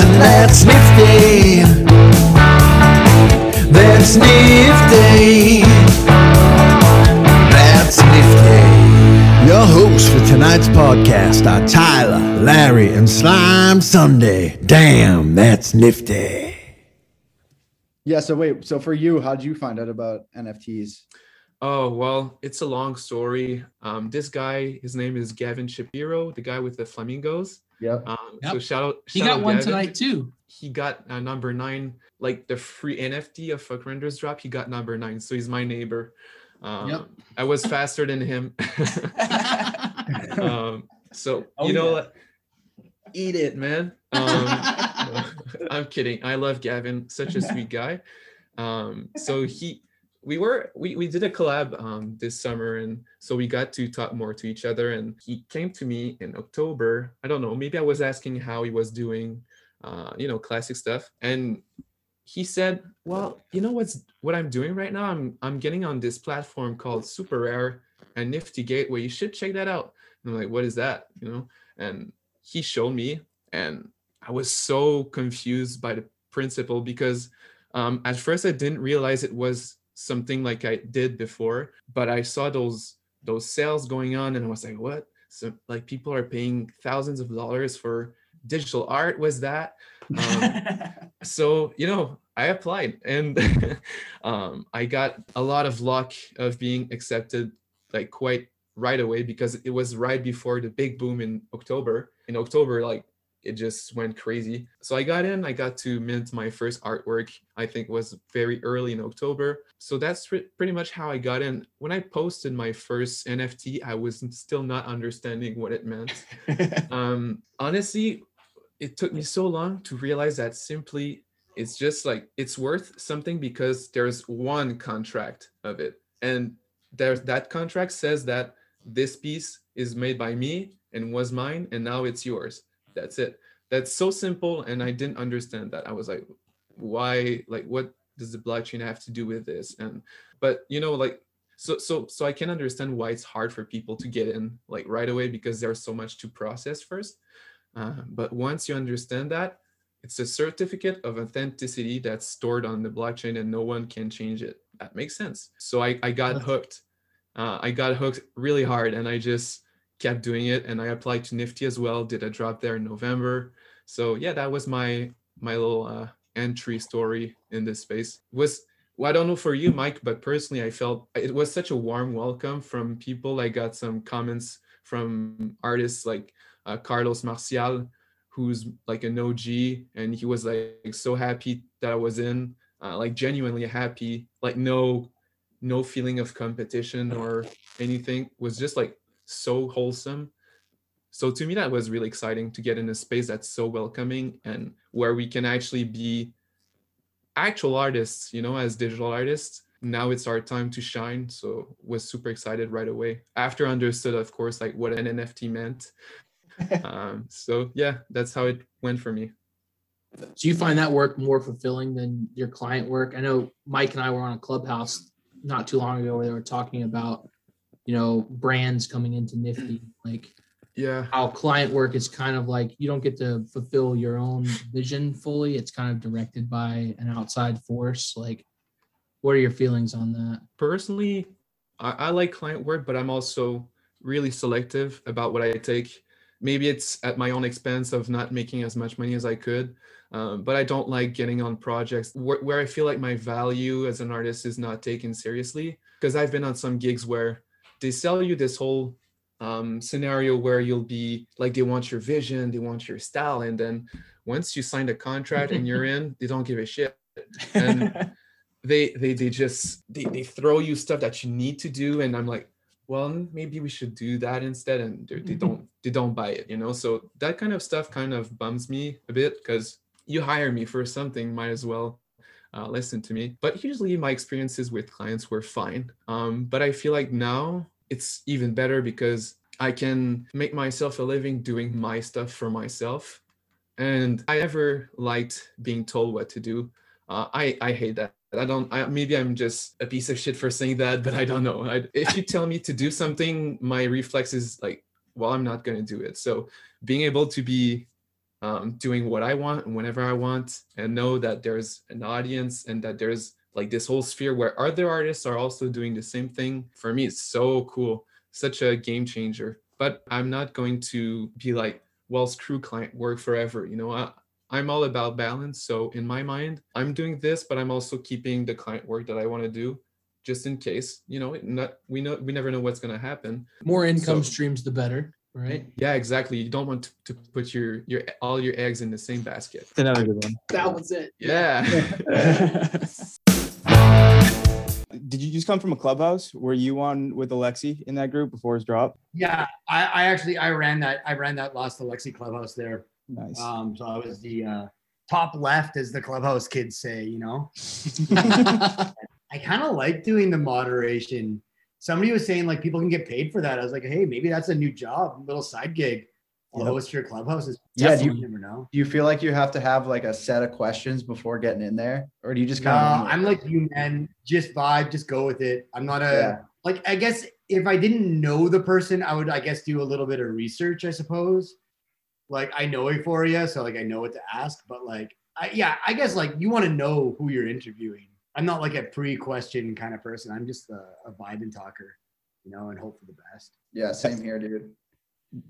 and that's nifty. That's nifty. That's nifty. Your hosts for tonight's podcast are Tyler, Larry, and Slime Sunday. Damn, that's nifty. Yeah. So wait. So for you, how did you find out about NFTs? Oh, well, it's a long story. Um, this guy, his name is Gavin Shapiro, the guy with the flamingos. Yep. Um, Yep. So shout out. He shout got out one Gavin. tonight too. He got uh, number nine, like the free NFT of Fuck Renders drop. He got number nine, so he's my neighbor. Um, Yep. I was faster than him. um, so Oh, you know, yeah. what? eat it, man. Um, I'm kidding. I love Gavin, such a sweet guy. Um, so he, we were, we, we did a collab um, this summer, and so we got to talk more to each other. And he came to me in October. I don't know, maybe I was asking how he was doing, uh, you know, classic stuff, and he said, "Well, you know what's what I'm doing right now? I'm I'm getting on this platform called Super Rare and Nifty Gateway. You should check that out." And I'm like, "What is that?" You know, and he showed me, and I was so confused by the principle because um, at first I didn't realize it was something like I did before, but I saw those those sales going on, and I was like, "What?" So like people are paying thousands of dollars for digital art. Was that? Um, so you know i applied and um, i got a lot of luck of being accepted like quite right away because it was right before the big boom in october in october like it just went crazy. So i got in i got to mint my first artwork i think was very early in october. So that's pre- pretty much how i got in. When i posted my first nft i was still not understanding what it meant. Um honestly it took me so long to realize that simply it's just like it's worth something because there's one contract of it. And there's that contract says that this piece is made by me and was mine and now it's yours that's it that's so simple and i didn't understand that i was like why like what does the blockchain have to do with this and but you know like so so so i can understand why it's hard for people to get in like right away because there's so much to process first uh, but once you understand that, it's a certificate of authenticity that's stored on the blockchain and no one can change it. That makes sense. So I, I got hooked. Uh, I got hooked really hard and I just kept doing it. And I applied to Nifty as well, did a drop there in November. So yeah, that was my my little uh, entry story in this space. Was well, I don't know for you, Mike, but personally, I felt it was such a warm welcome from people. I got some comments from artists like uh, Carlos Marcial, who's like an OG, and he was like so happy that I was in, uh, like genuinely happy, like no, no feeling of competition or anything. Was just like so wholesome. So to me, that was really exciting to get in a space that's so welcoming and where we can actually be actual artists, you know, as digital artists. Now it's our time to shine. So was super excited right away. After I understood, of course, like what an NFT meant um, so yeah, that's how it went for me. Do you find that work more fulfilling than your client work? I know Mike and I were on a clubhouse not too long ago where they were talking about, you know, brands coming into Nifty, like Yeah. how client work is kind of like you don't get to fulfill your own vision fully. It's kind of directed by an outside force. Like, what are your feelings on that? Personally, I, I like client work, but I'm also really selective about what I take. Maybe it's at my own expense of not making as much money as I could. Um, but I don't like getting on projects where, where I feel like my value as an artist is not taken seriously. Because I've been on some gigs where they sell you this whole um, scenario where you'll be like, they want your vision, they want your style. And then once you sign the contract and you're in, they don't give a shit. And they they they just they, they throw you stuff that you need to do and i'm like well maybe we should do that instead and they, they don't they don't buy it you know so that kind of stuff kind of bums me a bit because you hire me for something might as well uh, listen to me but usually my experiences with clients were fine um, but i feel like now it's even better because i can make myself a living doing my stuff for myself and I never liked being told what to do. Uh, I I hate that. I don't. I, maybe I'm just a piece of shit for saying that, but I don't know. I, if you tell me to do something, my reflex is like, well, I'm not gonna do it. So being able to be um, doing what I want whenever I want, and know that there's an audience and that there's like this whole sphere where other artists are also doing the same thing. For me, it's so cool, such a game changer. But I'm not going to be like, well, screw client work forever. You know, I, I'm all about balance. So in my mind, I'm doing this, but I'm also keeping the client work that I want to do just in case, you know, not we know we never know what's gonna happen. More income So- streams, the better, right? Yeah, exactly. You don't want to, to put your your all your eggs in the same basket. It's another good one. That was it. Yeah. Did you just come from a clubhouse? Were you on with Alexi in that group before his drop? Yeah, I, I actually I ran that I ran that Lost Alexi clubhouse there. Nice. Um, so I was the uh, top left, as the clubhouse kids say. You know, I kind of like doing the moderation. Somebody was saying like people can get paid for that. I was like, hey, maybe that's a new job, little side gig. I'll Yep. host your clubhouses. Yeah, do you you- never know. Do you feel like you have to have like a set of questions before getting in there, or do you just No, kind of? I'm like you, man. Just vibe, just go with it. I'm not a Yeah. like. I guess if I didn't know the person, I would, I guess, do a little bit of research. I suppose. Like I know Euphoria, so like I know what to ask. But like, I, yeah, I guess like you want to know who you're interviewing. I'm not like a pre-question kind of person. I'm just a, a vibe and talker, you know, and hope for the best. yeah, same here, dude.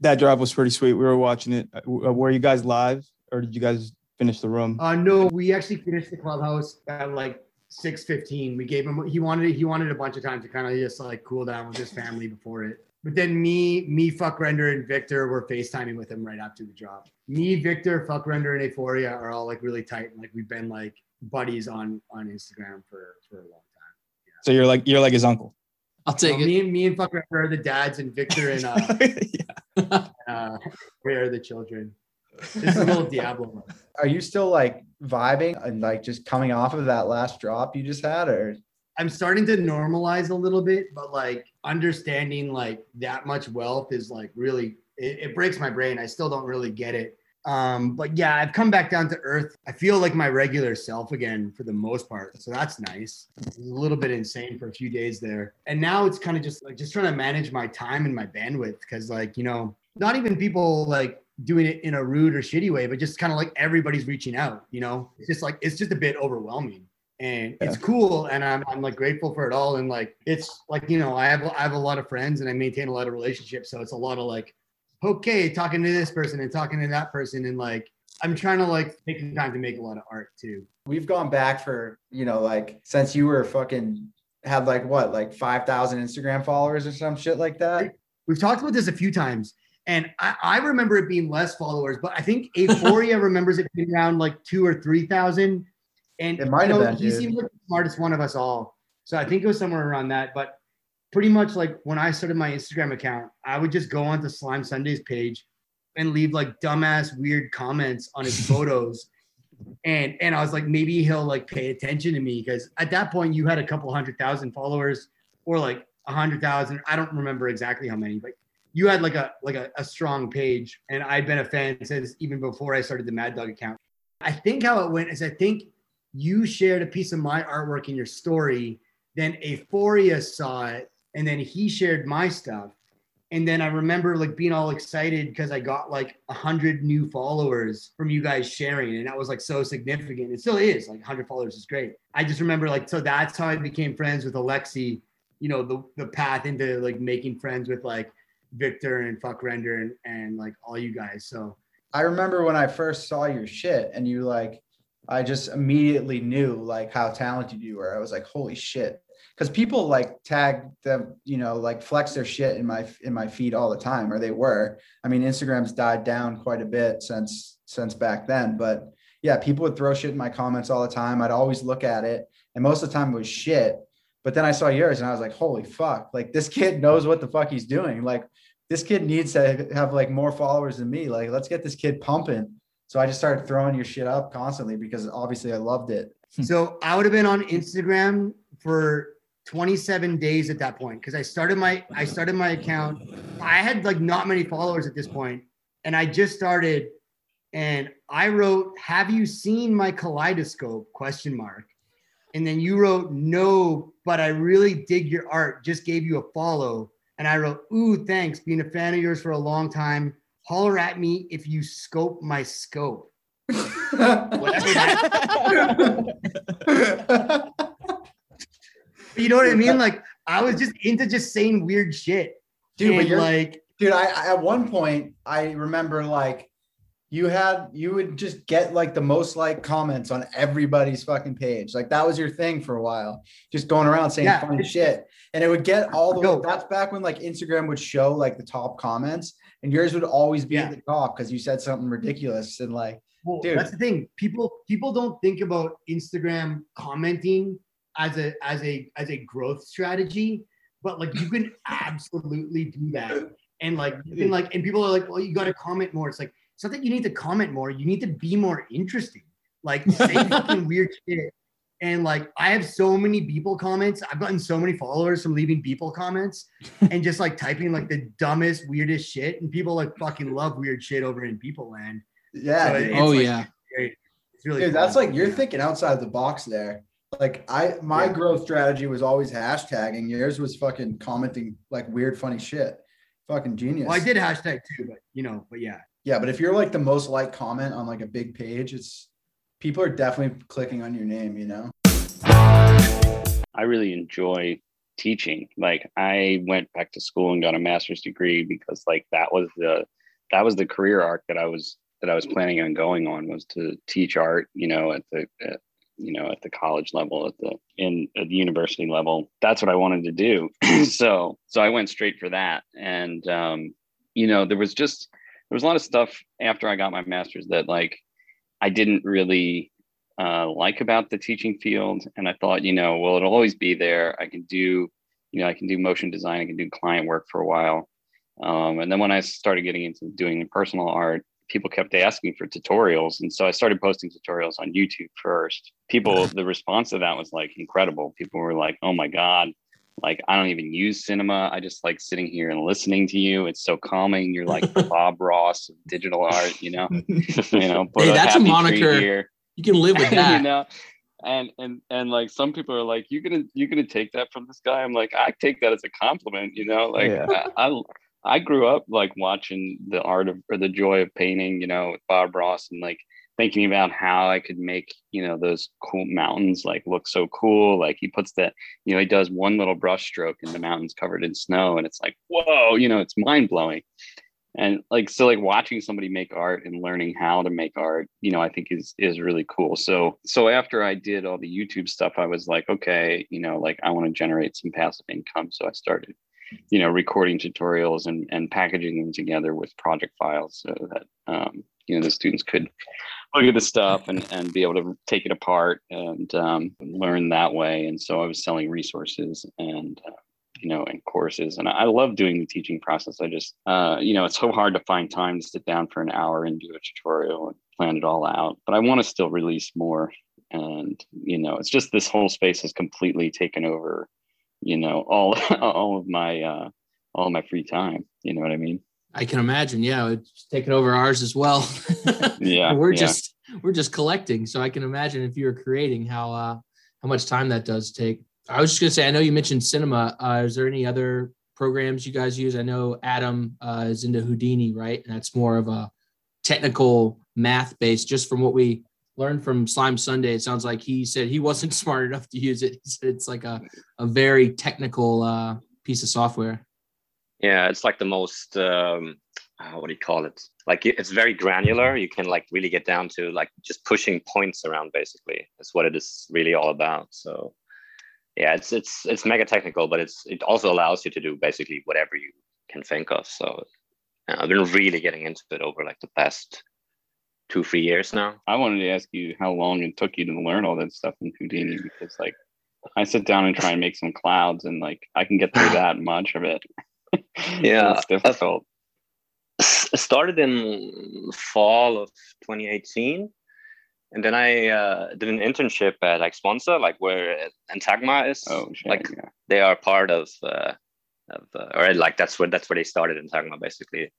that drop was pretty sweet. We were watching it. Uh, Were you guys live or did you guys finish the room? Uh, no, we actually finished the clubhouse at like 6:15. We gave him he wanted he wanted a bunch of time to kind of just like cool down with his family before it. But then me, me, fuck render, and Victor were FaceTiming with him right after the drop. Me, Victor, fuck render, and Euphoria are all like really tight, and like we've been like buddies on on Instagram for for a long time. So you're like you're like his uncle. I'll take Well, it. me and me and fuck render are the dads, and Victor and uh, yeah. uh we are the children. This is a little Diablo. Are you still like vibing and like just coming off of that last drop you just had, or I'm starting to normalize a little bit, but like understanding like that much wealth is like really it, it breaks my brain. I still don't really get it. Um, but yeah, I've come back down to earth. I feel like my regular self again for the most part. So that's nice. It was a little bit insane for a few days there. And now it's kind of just like just trying to manage my time and my bandwidth because like, you know, not even people like doing it in a rude or shitty way, but just kind of like everybody's reaching out, you know? It's just like it's just a bit overwhelming and it's cool and I'm, I'm like grateful for it all and like it's like you know I have I have a lot of friends and I maintain a lot of relationships so it's a lot of like okay talking to this person and talking to that person and like I'm trying to like take the time to make a lot of art too we've gone back for you know like since you were fucking had like what like five thousand Instagram followers or some shit like that. we've talked about this a few times and I, I remember it being less followers but I think Euphoria remembers it being around like two or three thousand and It might you have know, been, he dude. seems like the smartest one of us all so I think it was somewhere around that but pretty much like when I started my Instagram account, I would just go onto Slime Sundays page and leave like dumbass weird comments on his photos. And and I was like, maybe he'll like pay attention to me because at that point you had a couple hundred thousand followers or like a hundred thousand. I don't remember exactly how many, but you had like a like a, a strong page. And I'd been a fan since even before I started the Mad Dog account. I think how it went is I think you shared a piece of my artwork in your story then Euphoria saw it, and then he shared my stuff. And then I remember like being all excited because I got like a hundred new followers from you guys sharing, and that was like so significant. It still is like hundred followers is great. I just remember like so that's how I became friends with Alexi. You know the the path into like making friends with like Victor and Fuck Render and and like all you guys. So I remember when I first saw your shit and you like, I just immediately knew like how talented you were. I was like, holy shit. Cause people like tag them, you know, like flex their shit in my in my feed all the time, or they were. I mean, Instagram's died down quite a bit since since back then. But yeah, people would throw shit in my comments all the time. I'd always look at it, and most of the time it was shit. But then I saw yours and I was like, holy fuck, like this kid knows what the fuck he's doing. Like this kid needs to have like more followers than me. Like, let's get this kid pumping. So I just started throwing your shit up constantly because obviously I loved it. So I would have been on Instagram for 27 days at that point because I started my I started my account. I had like not many followers at this point, and I just started and I wrote, "Have you seen my kaleidoscope?" question mark. And then you wrote, "No, but I really dig your art. Just gave you a follow." And I wrote, "Ooh, thanks. Been a fan of yours for a long time. Holler at me if you scope my scope." You know what I mean? Like I was just into just saying weird shit. Dude, but you're like, dude I, I at one point i remember like you had you would just get like the most like comments on everybody's fucking page like that was your thing for a while just going around saying Yeah, funny shit and it would get all the way that's back when like instagram would show like the top comments and yours would always be at the top because you said something ridiculous and like well, Dude. that's the thing. People people don't think about Instagram commenting as a as a as a growth strategy, but like you can absolutely do that. And like and like and people are like, well, you got to comment more. It's like it's not that you need to comment more. You need to be more interesting. Like say fucking weird shit. And like I have so many people comments. I've gotten so many followers from leaving people comments and just like typing like the dumbest, weirdest shit. And people like fucking love weird shit over in people land. yeah So dude. it's oh like- yeah. It's really Dude, that's like you're thinking outside the box there. Like I my Yeah. growth strategy was always hashtagging. Yours was fucking commenting like weird, funny shit. Fucking genius. Well, I did hashtag too, but you know, but yeah. Yeah, but if you're like the most liked comment on like a big page, it's people are definitely clicking on your name, you know? I really enjoy teaching. Like I went back to school and got a master's degree because like that was the that was the career arc that I was that I was planning on going on was to teach art, you know, at the at, you know at the college level at the in at the university level. That's what I wanted to do. so so I went straight for that and um you know there was just there was a lot of stuff after I got my master's that like I didn't really uh, like about the teaching field. And I thought, you know, well, it'll always be there. I can do, you know, I can do motion design, I can do client work for a while. Um, and then when I started getting into doing personal art, people kept asking for tutorials. And so I started posting tutorials on YouTube first. People, the response to that was like incredible. People were like, oh my God, like I don't even use cinema. I just like sitting here and listening to you. It's so calming. You're like Bob Ross of digital art, you know, you know, Hey, that's a tree moniker. You can live with that. you know and and and like some people are like you gonna you gonna take that from this guy i'm like i take that as a compliment you know like Yeah. I, I i grew up like watching the art of or the joy of painting you know with bob ross and like thinking about how i could make you know those cool mountains like look so cool. Like he puts that you know he does one little brush stroke and the mountains covered in snow and it's like whoa you know it's mind-blowing. And like so like watching somebody make art and learning how to make art you know i think is is really cool. So so after i did all the youtube stuff i was like okay you know like i want to generate some passive income. So i started you know recording tutorials and and packaging them together with project files so that um, you know the students could look at the stuff and and be able to take it apart and um, learn that way and so i was selling resources and uh, you know, in courses. And I love doing the teaching process. I just, uh, you know, it's so hard to find time to sit down for an hour and do a tutorial and plan it all out. But I want to still release more. And, you know, it's just this whole space has completely taken over, you know, all all of my uh all my free time. You know what I mean? I can imagine. Yeah, it's taking over ours as well. Yeah. we're yeah. just we're just collecting. So I can imagine if you were creating how uh how much time that does take. I was just gonna say, I know you mentioned cinema. Uh, is there any other programs you guys use? I know Adam uh, is into Houdini, right? And that's more of a technical math based. Just from what we learned from Slime Sunday, it sounds like he said he wasn't smart enough to use it. He said it's like a a very technical uh, piece of software. Yeah, it's like the most um, uh, what do you call it? Like it's very granular. You can like really get down to like just pushing points around. Basically, that's what it is really all about. So yeah, it's it's it's mega technical, but it's it also allows you to do basically whatever you can think of. So I've been really getting into it over like the past two three years now. I wanted to ask you how long it took you to learn all that stuff in Houdini because like I sit down and try and make some clouds and like I can get through that much of it. Yeah, it's difficult. s- started in fall of 2018 and then i uh, did an internship at like sponsor like where Entagma is Oh, shit, like yeah. they are part of uh, of uh, or like that's where that's where they started Entagma basically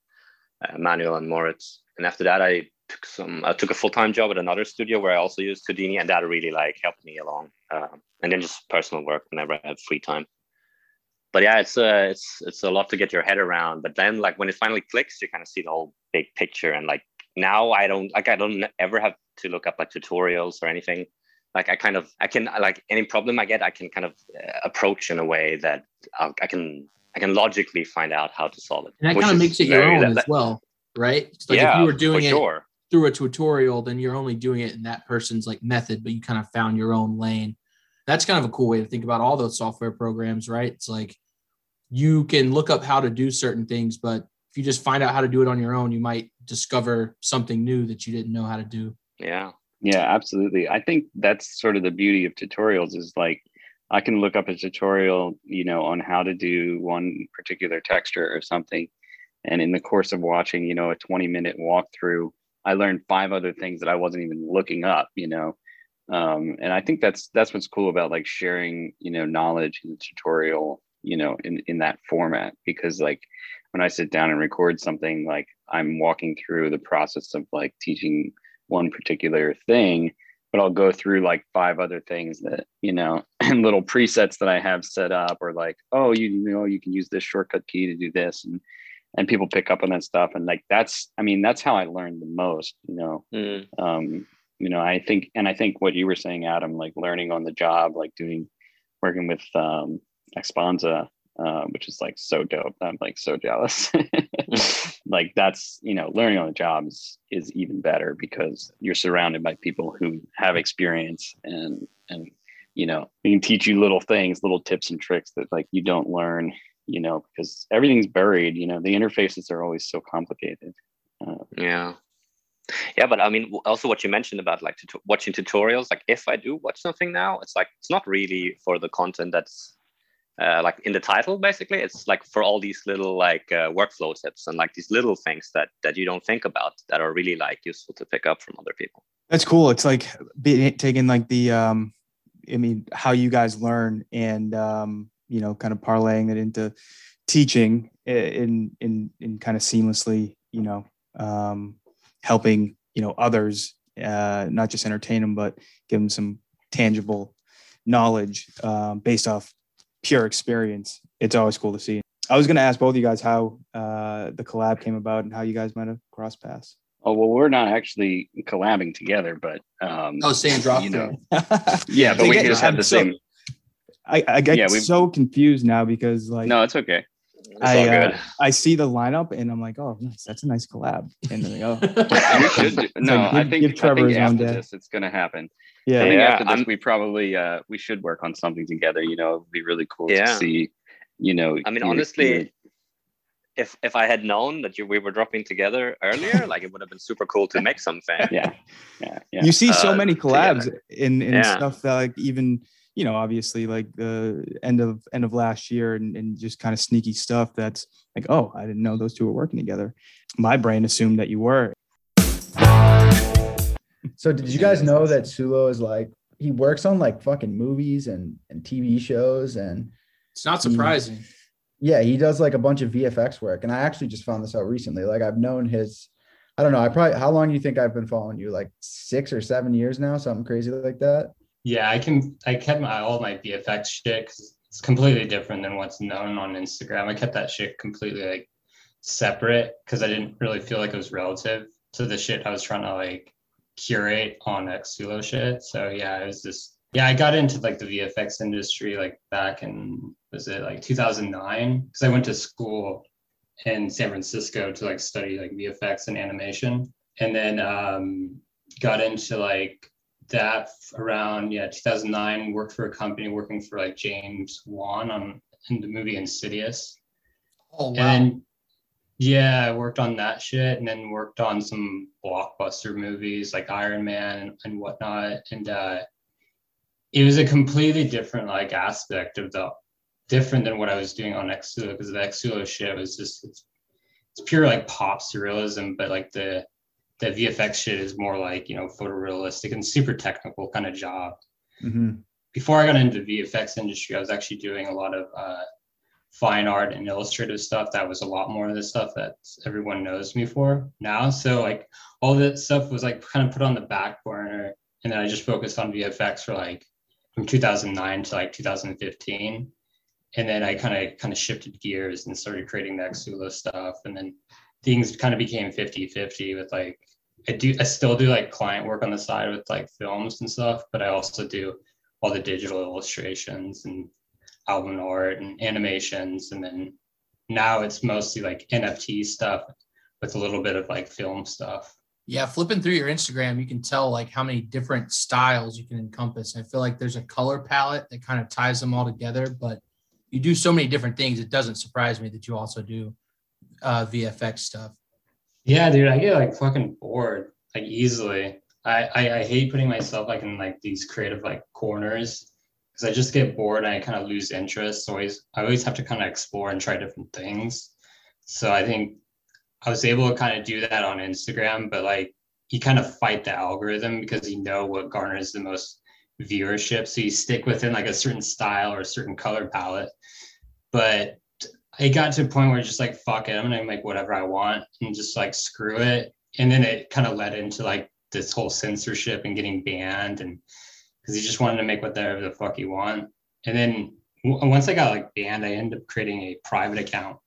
uh, manuel and moritz and after that i took some I took a full time job at another studio where I also used Houdini, and that really like helped me along. Um, and then just personal work whenever I have free time. But yeah, it's uh, it's it's a lot to get your head around. But then like when it finally clicks, you kind of see the whole big picture. And like now I don't like I don't ever have to look up like tutorials or anything. Like I kind of I can like any problem I get, I can kind of uh, approach in a way that I'll, I can I can logically find out how to solve it. And that kind of makes it your own that- as well, right? Like yeah, if you were doing for it sure. Through a tutorial, then you're only doing it in that person's like method, but you kind of found your own lane. That's kind of a cool way to think about all those software programs, right? It's like you can look up how to do certain things, but if you just find out how to do it on your own, you might discover something new that you didn't know how to do. Yeah. Yeah, absolutely. I think that's sort of the beauty of tutorials is like I can look up a tutorial, you know, on how to do one particular texture or something. And in the course of watching, you know, a 20 minute walkthrough, I learned five other things that I wasn't even looking up, you know. Um, and I think that's that's what's cool about like sharing, you know, knowledge in the tutorial, you know, in, in that format. Because like when I sit down and record something, like I'm walking through the process of like teaching one particular thing, but I'll go through like five other things that, you know, and little presets that I have set up or like, oh, you, you know, you can use this shortcut key to do this. And and people pick up on that stuff. And like that's, I mean, that's how I learned the most, you know. Mm. Um, you know, I think and I think what you were saying, Adam, like learning on the job, like doing working with um Exponza, uh, which is like so dope. I'm like so jealous. like that's you know learning on the job is is even better because you're surrounded by people who have experience and and you know they can teach you little things little tips and tricks that like you don't learn you know because everything's buried you know the interfaces are always so complicated uh, Yeah. Yeah, but I mean, also what you mentioned about like tut- watching tutorials. Like, if I do watch something now, it's like it's not really for the content that's uh, like in the title. Basically, it's like for all these little like uh, workflow tips and like these little things that that you don't think about that are really like useful to pick up from other people. That's cool. It's like being taking like the um I mean how you guys learn and um you know kind of parlaying it into teaching in in in kind of seamlessly, you know, um helping, you know, others uh not just entertain them but give them some tangible knowledge um based off pure experience. It's always cool to see. I was going to ask both of you guys how uh the collab came about and how you guys might have crossed paths. oh well we're not actually collabing together but um Oh, same drop you know yeah but we just have the so- same I, I get Yeah, so confused now because like no it's okay It's I, all uh. I see the lineup and I'm like, oh, nice. That's a nice collab. And then, oh, And we should do- no, like, I think give I think his after day. this it's gonna happen. yeah. I think Yeah, after this I'm- we probably uh we should work on something together. You know, it'd be really cool Yeah. to see. You know, I mean, your- honestly, your- if if I had known that you we were dropping together earlier, like it would have been super cool to make something. yeah, yeah, yeah. You see so uh, many collabs together. in, in Yeah. stuff that like even, you know, obviously like the end of end of last year and, and just kind of sneaky stuff that's like, oh, I didn't know those two were working together. My brain assumed that you were. So did you guys know that Sulo is like he works on like fucking movies and and TV shows and It's not surprising. yeah, he does like a bunch of VFX work. And I actually just found this out recently. Like I've known his I don't know, I probably how long do you think I've been following you? Like six or seven years now, something crazy like that. Yeah, I can. I kept my all my VFX shit 'cause it's completely different than what's known on Instagram. I kept that shit completely like separate because I didn't really feel like it was relative to the shit I was trying to like curate on Xsullo shit. So yeah, it was just yeah. I got into like the VFX industry like back in was it like 2009 because I went to school in San Francisco to like study like VFX and animation, and then um, got into like that around yeah 2009 worked for a company working for like james wan on in the movie insidious Oh and wow. then yeah i worked on that shit and then worked on some blockbuster movies like iron man and whatnot and uh it was a completely different like aspect of the different than what i was doing on Xsullo because the Xsullo shit was just it's, it's pure like pop surrealism but like the the VFX shit is more like you know photorealistic and super technical kind of job. Mhm. Before I got into the VFX industry, I was actually doing a lot of uh, fine art and illustrative stuff, that was a lot more of the stuff that everyone knows me for now. So like all that stuff was like kind of put on the back burner, and then I just focused on VFX for like from 2009 to like 2015 and then I kind of kind of shifted gears and started creating the Xsullo stuff, and then things kind of became 50-50 with like I do I still do like client work on the side with like films and stuff, but I also do all the digital illustrations and album art and animations, and then now it's mostly like NFT stuff with a little bit of like film stuff. Yeah, flipping through your Instagram, you can tell like how many different styles you can encompass. I feel like there's a color palette that kind of ties them all together, but you do so many different things. It doesn't surprise me that you also do uh, VFX stuff. Yeah, dude, I get like fucking bored like easily. I, I I hate putting myself like in like these creative like corners because I just get bored and I kind of lose interest. So always I always have to kind of explore and try different things. So I think I was able to kind of do that on Instagram, but like you kind of fight the algorithm because you know what garners the most viewership. So you stick within like a certain style or a certain color palette. But it got to a point where just like fuck it, I'm gonna make whatever I want and just like screw it. And then it kind of led into like this whole censorship and getting banned and because he just wanted to make whatever the fuck he want. And then w- once I got like banned, I ended up creating a private account.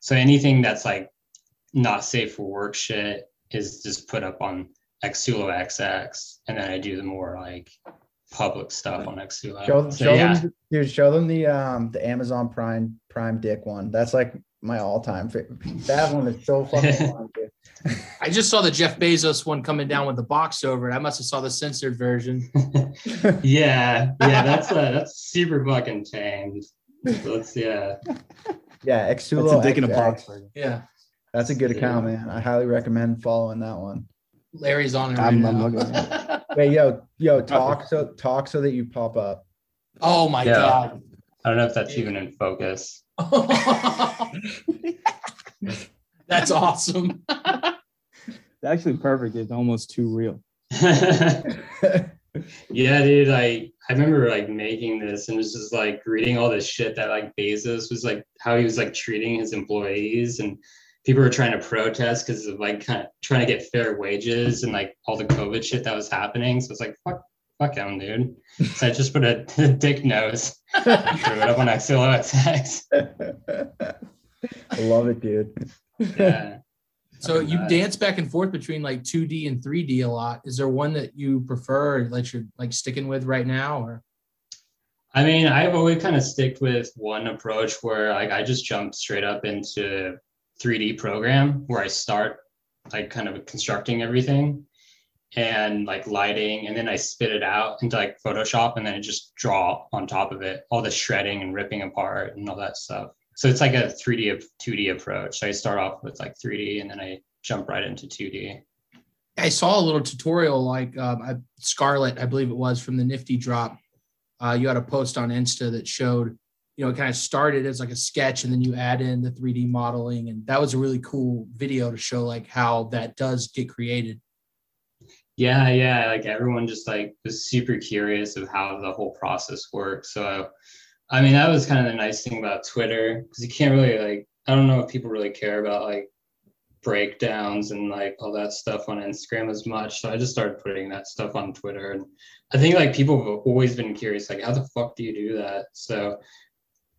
So anything that's like not safe for work shit is just put up on Xsullo XX, and then I do the more like public stuff on Xsullo. Show, So, show yeah. them, dude. Show them the um the Amazon Prime Prime Dick one. That's like my all time favorite. That one is so fucking fun, dude. I just saw the Jeff Bezos one coming down with the box over it. I must have saw the censored version. yeah, yeah, that's uh, that's super fucking tamed. So That's yeah. Yeah, That's a dick in a box. version. Yeah. That's a good account, man. I highly recommend following that one. Larry's on it right I'm- I'm looking at Wait, yo, yo, talk so talk so that you pop up. oh my Yeah. god. I don't know if that's even in focus. That's awesome. It's actually perfect. It's almost too real. yeah, dude. Like I remember like making this and it was just like reading all this shit that like Bezos was like how he was like treating his employees and people were trying to protest because of like kind of trying to get fair wages and like all the COVID shit that was happening. So it's like fuck fuck him, dude. So I just put a dick nose and threw it up on XsulloXX. I love it, dude. Yeah. So you dance back and forth between like 2D and 3D a lot. Is there one that you prefer or that you're like sticking with right now or I mean, I've always kind of sticked with one approach where like I just jump straight up into 3D program where I start like kind of constructing everything and like lighting and then I spit it out into like Photoshop and then I just draw on top of it all the shredding and ripping apart and all that stuff. So it's like a 3D of 2D approach. So I start off with like 3D and then I jump right into 2D. I saw a little tutorial like um, I, Scarlett, I believe it was from the Nifty drop. Uh, you had a post on Insta that showed, you know, it kind of started as like a sketch and then you add in the 3D modeling. And that was a really cool video to show like how that does get created. Yeah, yeah. Like everyone just like was super curious of how the whole process works. So, I mean, that was kind of the nice thing about Twitter because you can't really like. I don't know if people really care about like breakdowns and like all that stuff on Instagram as much. So I just started putting that stuff on Twitter, and I think like people have always been curious, like how the fuck do you do that? So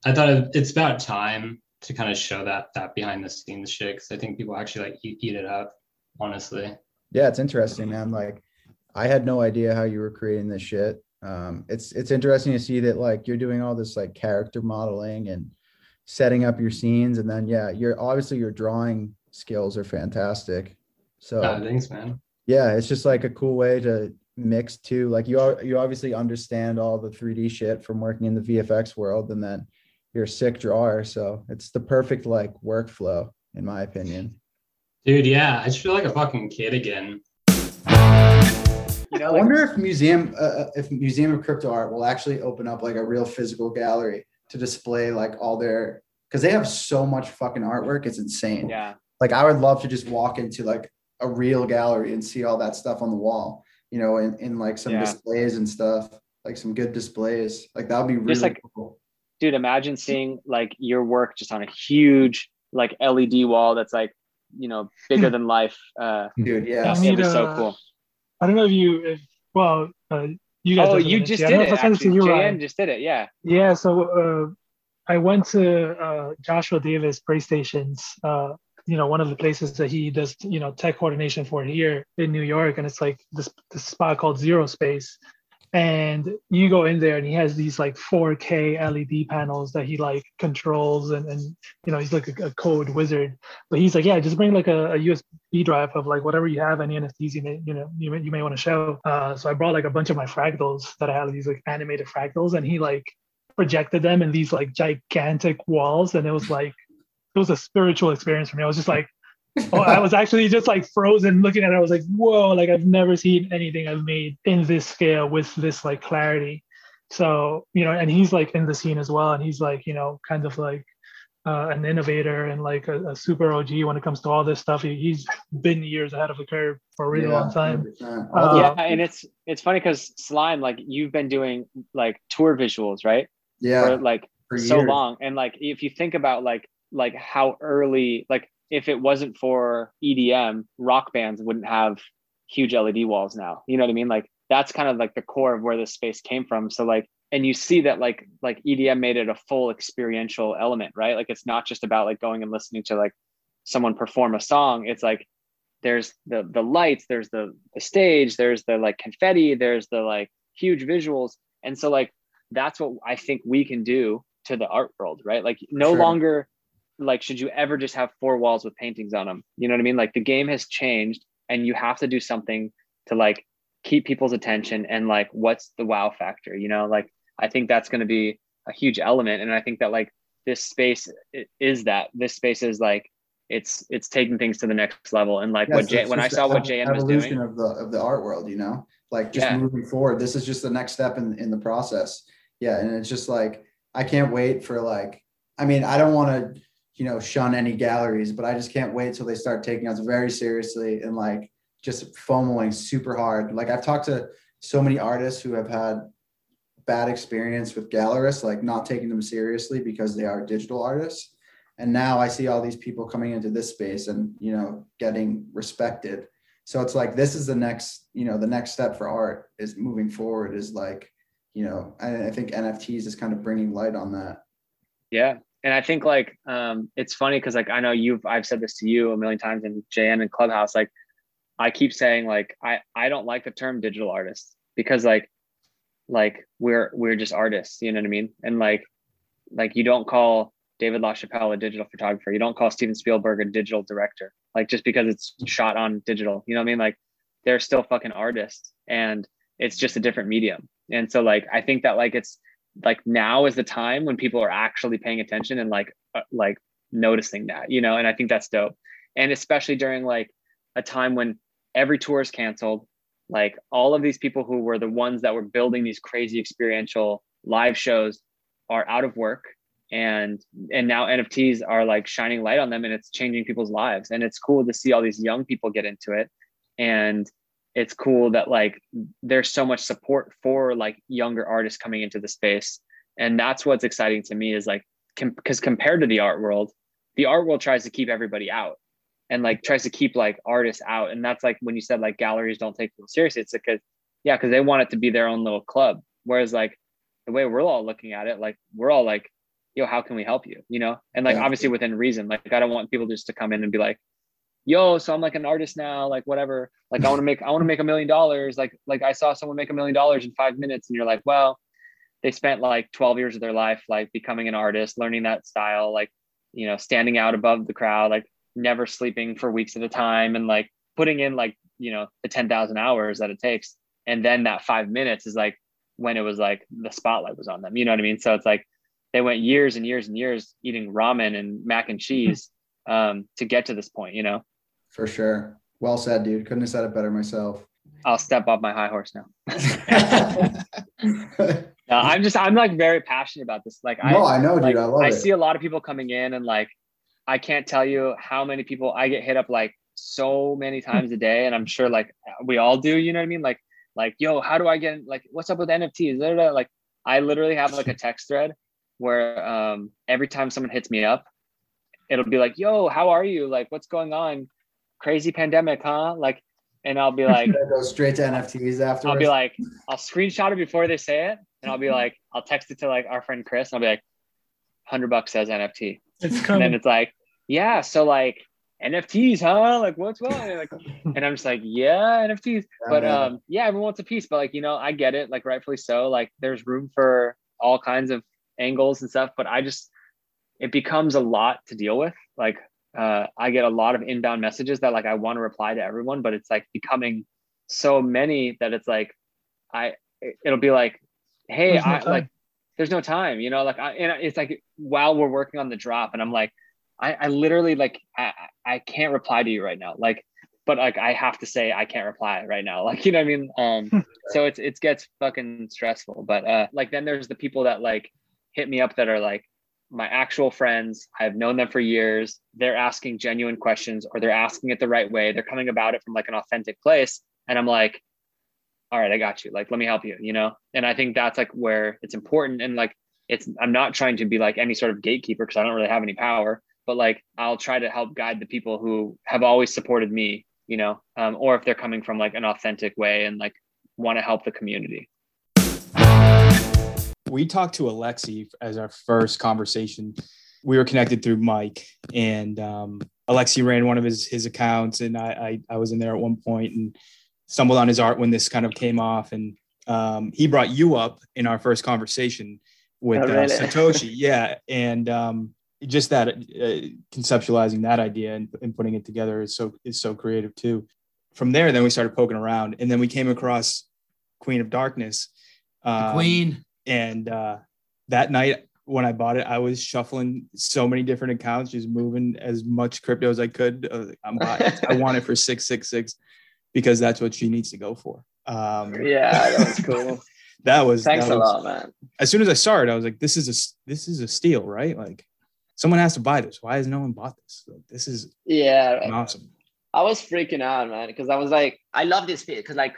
I thought it's about time to kind of show that that behind the scenes shit because I think people actually like eat, eat it up, honestly. Yeah, it's interesting, man. Like, I had no idea how you were creating this shit. Um, it's it's interesting to see that like you're doing all this like character modeling and setting up your scenes, and then yeah, you're obviously your drawing skills are fantastic. So thanks, man. yeah, it's just like a cool way to mix two. Like you are you obviously understand all the 3D shit from working in the VFX world, and then you're a sick drawer. So it's the perfect like workflow, in my opinion. Dude, yeah, I just feel like a fucking kid again. You know, I wonder if museum uh, if Museum of Crypto Art will actually open up like a real physical gallery to display like all their because they have so much fucking artwork. It's insane. Yeah. Like I would love to just walk into like a real gallery and see all that stuff on the wall. You know, in, in like some Yeah. displays and stuff, like some good displays. Like that would be really Just like- cool. dude, imagine seeing like your work just on a huge like LED wall that's like, you know, bigger than life. Uh, dude. Yeah, that'd need be so cool. I don't know if you, if well, uh, you guys. Oh, you just did it. if I sent it Actually, you, JN just did it. Yeah. Yeah, so uh, I went to uh, Joshua Davis PrayStations, uh, you know, one of the places that he does, you know, tech coordination for here in New York, and it's like this this spot called Zero Space, and you go in there and he has these like 4K LED panels that he like controls and and you know he's like a, a code wizard, but he's like, yeah, just bring like a, a USB drive of like whatever you have, any NFTs you may you know you may, you may want to show. Uh, so I brought like a bunch of my fractals that I had these like animated fractals, and he like projected them in these like gigantic walls and it was like it was a spiritual experience for me i was just like oh i was actually just like frozen looking at it i was like whoa like i've never seen anything i've made in this scale with this like clarity so you know and he's like in the scene as well and he's like you know kind of like uh, an innovator and like a, a super og when it comes to all this stuff he, he's been years ahead of the curve for a really long time 100%. All the- Uh, yeah, and it's it's funny because slime, like you've been doing like tour visuals, right? yeah, For like for so years. long, and like if you think about like like how early, like if it wasn't for EDM, rock bands wouldn't have huge LED walls now. You know what I mean? Like that's kind of like the core of where this space came from. So like, and you see that like like EDM made it a full experiential element, right? Like it's not just about like going and listening to like someone perform a song. It's like there's the the lights, there's the the stage, there's the like confetti, there's the like huge visuals, and so like that's what I think we can do to the art world, right? Like no Sure. longer like should you ever just have four walls with paintings on them. You know what I mean? Like the game has changed, and you have to do something to like keep people's attention and like what's the wow factor you know like i think that's going to be a huge element and i think that like this space is that this space is like it's it's taking things to the next level and like Yes, what Jay, when i saw what jn was doing of the of the art world, you know, like just Yeah. moving forward. This is just the next step in in the process. Yeah, and it's just like I can't wait for like. I mean, I don't want to, you know, shun any galleries, but I just can't wait till they start taking us very seriously and like just FOMOing super hard. Like I've talked to so many artists who have had bad experience with gallerists, like not taking them seriously because they are digital artists. And now I see all these people coming into this space and you know getting respected. So it's like this is the next, you know, the next step for art is moving forward is like, you know, I, I think NFTs is kind of bringing light on that. Yeah. And I think like um it's funny because like I know you've I've said this to you a million times in JN and Clubhouse. Like I keep saying like I I don't like the term digital artist because like like we're we're just artists, you know what I mean? And like like you don't call David LaChapelle a digital photographer. You don't call Steven Spielberg a digital director. Like just because it's shot on digital, you know what I mean? Like they're still fucking artists and it's just a different medium. And so like I think that like it's like now is the time when people are actually paying attention and like uh, like noticing that you know and i think that's dope. And especially during like a time when every tour is canceled like all of these people who were the ones that were building these crazy experiential live shows are out of work. And and now nfts are like shining light on them and it's changing people's lives. And it's cool to see all these young people get into it. And it's cool that like there's so much support for like younger artists coming into the space. And that's what's exciting to me is like because compared to the art world the art world tries to keep everybody out and like tries to keep like artists out. And that's like when you said like galleries don't take people seriously it's because yeah because they want it to be their own little club. Whereas like the way we're all looking at it like we're all like yo how can we help you you know? And like Yeah. obviously within reason like i don't want people just to come in and be like yo so i'm like an artist now like whatever. Like i want to make i want to make a million dollars. Like like i saw someone make a million dollars in five minutes and you're like well they spent like 12 years of their life like becoming an artist learning that style like you know standing out above the crowd like never sleeping for weeks at a time and like putting in like you know the 10,000 hours that it takes. And then that 5 minutes is like when it was like the spotlight was on them you know what i mean? So it's like they went years and years and years eating ramen and mac and cheese um, to get to this point you know For sure. Well said, dude. Couldn't have said it better myself. I'll step off my high horse now. No, I'm just I'm like very passionate about this. Like no, I I know, dude. I love I it. see a lot of people coming in and like I can't tell you how many people I get hit up like so many times a day and I'm sure like we all do, you know what I mean? Like like yo, how do I get like what's up with NFTs? Da, da, da. Like I literally have like a text thread where um, every time someone hits me up, it'll be like, "Yo, how are you? Like, what's going on? Crazy pandemic, huh?" Like, and I'll be like, Go straight to NFTs after. I'll be like, I'll screenshot it before they say it, and I'll be like, I'll text it to like our friend Chris, and I'll be like, hundred bucks says NFT, It's coming. and then it's like, yeah, so like NFTs, huh? Like, what's what? And like, and I'm just like, yeah, NFTs. But Yeah. um, yeah, everyone wants a piece, but like, you know, I get it, like rightfully so. Like, there's room for all kinds of angles and stuff, but I just it becomes a lot to deal with. Like, uh, I get a lot of inbound messages that like I want to reply to everyone, but it's like becoming so many that it's like I it'll be like, hey, There's I like there's no time, you know, like I and it's like while we're working on the drop, and I'm like, I, I literally like I I I can't reply to you right now. Like, but like I have to say I can't reply right now. Like, you know what I mean? Um so it's it gets fucking stressful. But uh like then there's the people that like hit me up that are like my actual friends. I've known them for years. They're asking genuine questions or they're asking it the right way. They're coming about it from like an authentic place. And I'm like, all right, I got you. Like, let me help you, you know? And I think that's like where it's important. And like, it's, I'm not trying to be like any sort of gatekeeper because I don't really have any power, but like, I'll try to help guide the people who have always supported me, you know? Um, or if they're coming from like an authentic way and like want to help the community. We talked to Alexi as our first conversation. We were connected through Mike, and um, Alexi ran one of his his accounts, and I, I I was in there at one point and stumbled on his art when this kind of came off, and um, he brought you up in our first conversation with Oh, uh, really? Satoshi, yeah, and um, just that uh, conceptualizing that idea and, and putting it together is so is so creative too. From there, then we started poking around, and then we came across Queen of Darkness. Um, Queen. And uh, that night when I bought it, I was shuffling so many different accounts, just moving as much crypto as I could. Uh, I'm buying it. I want it for six six six because that's what she needs to go for. Um, Yeah, that was cool. that was Thanks that a was- lot, man. As soon as I saw it, I was like, "This is a this is a steal, right? Like, someone has to buy this. Why has no one bought this? Like, this is Yeah, awesome." I was freaking out, man, because I was like, I love this piece, because like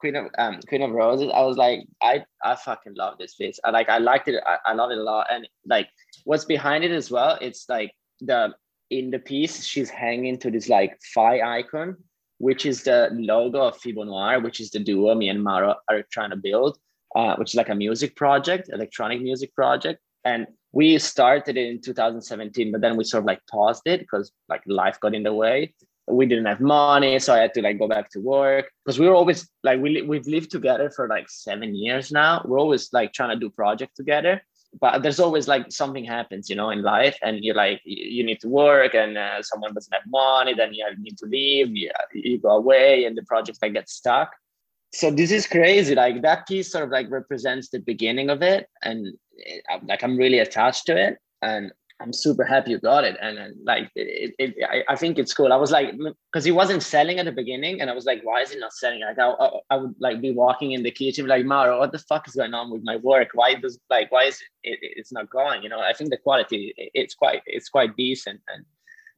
Queen, of um, Queen of Roses, I was like, I, I fucking love this piece. I like, I liked it. I, I love it a lot, and like, what's behind it as well? It's like the in the piece, she's hanging to this like phi icon, which is the logo of Fibo Noir, which is the duo me and Maro are trying to build, uh, which is like a music project, electronic music project, and we started it in 2017, but then we sort of like paused it because like life got in the way we didn't have money so i had to like go back to work. Because we were always like we we've lived together for like seven years now. We're always like trying to do project together. But there's always like something happens you know in life and you're like you need to work and uh, someone doesn't have money then you need to leave you, you go away and the project like gets stuck. So this is crazy. Like that piece sort of like represents the beginning of it and it, I'm- like i'm really attached to it. And I'm super happy you got it. And, like, it, it, I, I think it's cool. I was like, because he wasn't selling at the beginning, and I was like, why is he not selling? Like, I, I, I would like be walking in the kitchen, like, Maro, what the fuck is going on with my work? Why does like, why is it, it it's not going? You know, I think the quality, it- it's quite, it's quite decent, and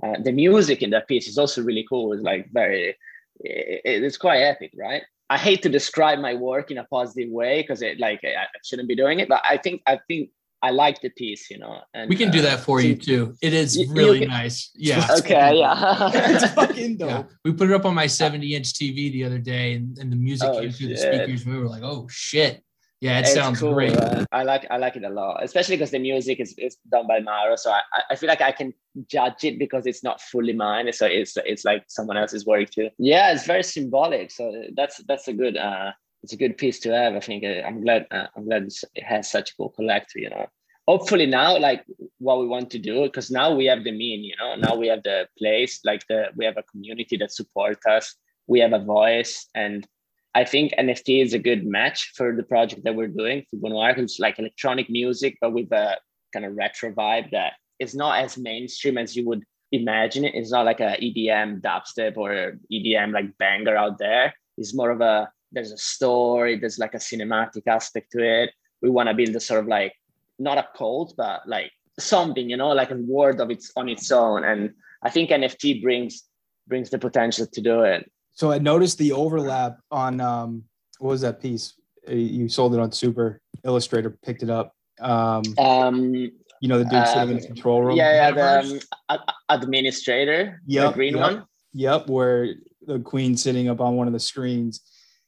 uh, the music in that piece is also really cool. It's like very, it, it's quite epic, right? I hate to describe my work in a positive way because it like I shouldn't be doing it, but I think I think I like the piece, you know. And We can do uh, that for you too. It is You- you really can- nice. Yeah. Okay, yeah. it's fucking dope. Yeah. We put it up on my 70 inch TV the other day and, and the music Oh, came through the speakers we were like, oh shit. Yeah, it It's sounds cool, great. uh, I like I like it a lot, especially because the music is, is done by Maro. So I, I- I feel like I can judge it because it's not fully mine. So it's it's like someone else's work too. Yeah, it's very symbolic. So that's that's a good uh it's a good piece to have. I think uh, I'm glad uh, I'm glad it has such a cool collector. You know, hopefully now like what we want to do because now we have the mean. You know, now we have the place like the we have a community that supports us. We have a voice and I think NFT is a good match for the project that we're doing for Bonoir, who's like electronic music, but with a kind of retro vibe that is not as mainstream as you would imagine it. It's not like a EDM dubstep or EDM like banger out there. It's more of a there's a story, there's like a cinematic aspect to it. We want to build a sort of like not a cult, but like something, you know, like a word of its on its own. And I think NFT brings brings the potential to do it. So I noticed the overlap on um, what was that piece? Uh, You sold it on Super Illustrator, picked it up. Um, Um, you know, the dude sitting in the um, control room. yeah, yeah, the um, administrator, Yep, the green yep, one. Yep, where the queen sitting up on one of the screens.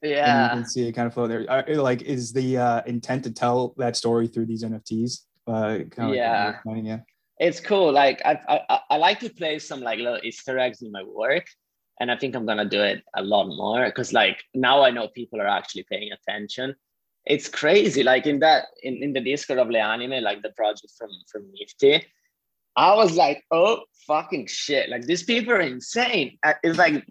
And Yeah. you can see it kind of flow there. Uh, Like, is the uh, intent to tell that story through these NFTs? Uh, kind of Yeah. Like yeah. it's cool. Like I, I, I- like to play some like little Easter eggs in my work, and I think I'm gonna do it a lot more because like now I know people are actually paying attention. It's crazy. Like in that in, in the Discord of Leanime, like the project from from Nifty, I was like, oh fucking shit! Like these people are insane. Uh, It's like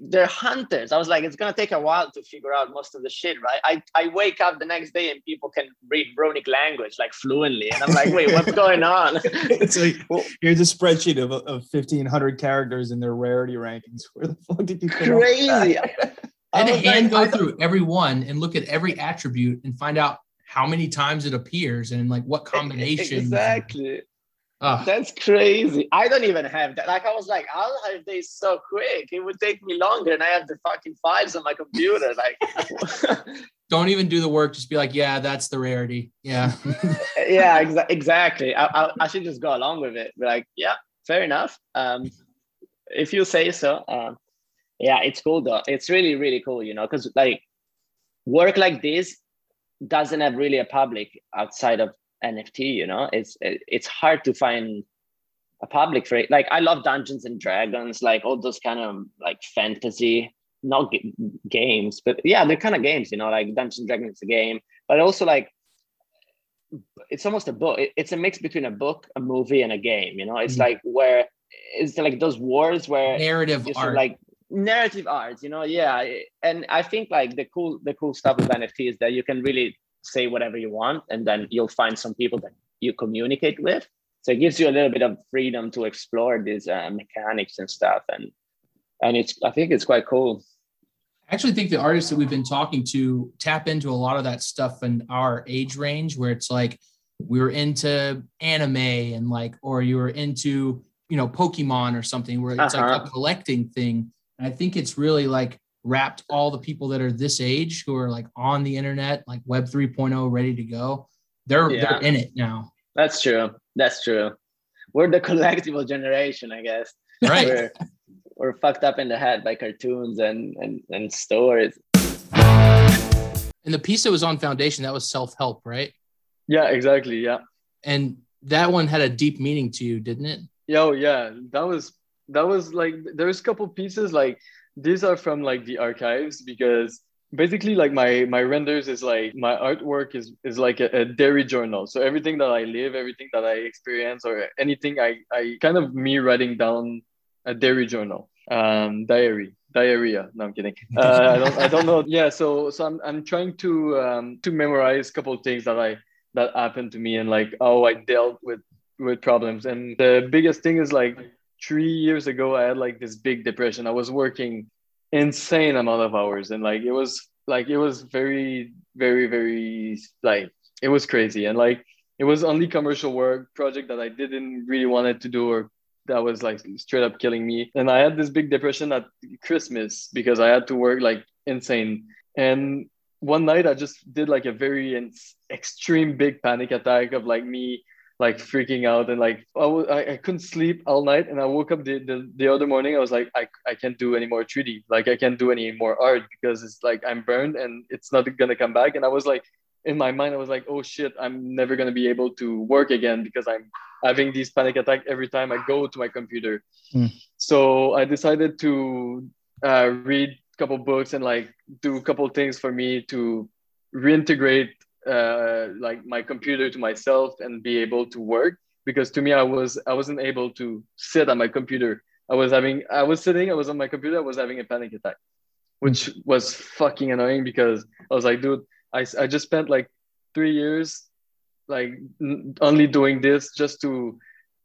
they're hunters. I was like, it's gonna take a while to figure out most of the shit, right? I, I wake up the next day and people can read Runic language like fluently, and I'm like, wait, what's going on? it's like here's a spreadsheet of, of 1500 characters and their rarity rankings. Where the fuck did you come Crazy. that? And I hand like, go through every one and look at every attribute and find out how many times it appears and like what combination. Exactly. Ah. That's crazy. I don't even have that. Like I was like, I'll have this so quick. It would take me longer, and I have the fucking files on my computer. Like, Don't even do the work. Just be like, yeah, that's the rarity. Yeah. yeah, exa- exactly. I, I, I should just go along with it. Be like, yeah, fair enough. Um, if you say so. Um, yeah, it's cool though. It's really, really cool. You know, because like work like this doesn't have really a public outside of NFT. You know, it's it's hard to find a public for it. Like I love Dungeons and Dragons, like all those kind of like fantasy, not g- games, but yeah, they're kind of games. You know, like Dungeons and Dragons is a game, but also like it's almost a book. It- It's a mix between a book, a movie, and a game. You know, it's Mhm. like where it's like those wars where Narrative you sort of art. like narrative arts. You know, yeah, and I think like the cool the cool stuff with NFT is that you can really say whatever you want, and then you'll find some people that you communicate with. So it gives you a little bit of freedom to explore these uh, mechanics and stuff, and and it's I think it's quite cool. I actually think the artists that we've been talking to tap into a lot of that stuff in our age range where it's like we were into anime and like or you were into you know pokemon or something where it's like Uh-huh. a collecting thing and i think it's really like wrapped all the people that are this age who are like on the internet like web 3.0 ready to go they're Yeah. they're in it now That's true. That's true. We're the collectible generation, I guess. Right. We're, we're fucked up in the head by cartoons and and, and stories. and the piece that was on foundation that was self-help right Yeah, exactly. Yeah. and that one had a deep meaning to you didn't it Yo, yeah, that was that was like there's a couple pieces like these are from like the archives because basically like my my renders is like my artwork is is like a, a dairy journal. So everything that I live, everything that I experience, or anything I I kind of me writing down a dairy journal, um, diary, diarrhea. No, I'm kidding. Uh, I don't I don't know. Yeah, so so I'm I'm trying to um to memorize a couple of things that I that happened to me and like how I dealt with with problems. And the biggest thing is like three years ago, I had like this big depression. I was working insane amount of hours, and like it was like it was very, very, very like it was crazy. And like it was only commercial work project that I didn't really wanted to do or that was like straight up killing me. And I had this big depression at Christmas because I had to work like insane. And one night I just did like a very in- extreme big panic attack of like me like freaking out and like I, w- I, I couldn't sleep all night and I woke up the, the, the other morning I was like I, I can't do any more 3D like I can't do any more art because it's like I'm burned and it's not gonna come back. And I was like in my mind I was like oh shit I'm never gonna be able to work again because I'm having these panic attack every time I go to my computer. Hmm. so I decided to uh, read a couple books and like do a couple things for me to reintegrate uh, like my computer to myself and be able to work because to me I was I wasn't able to sit on my computer. I was having I was sitting I was on my computer I was having a panic attack, which was fucking annoying because I was like, dude, I I just spent like three years like n- only doing this just to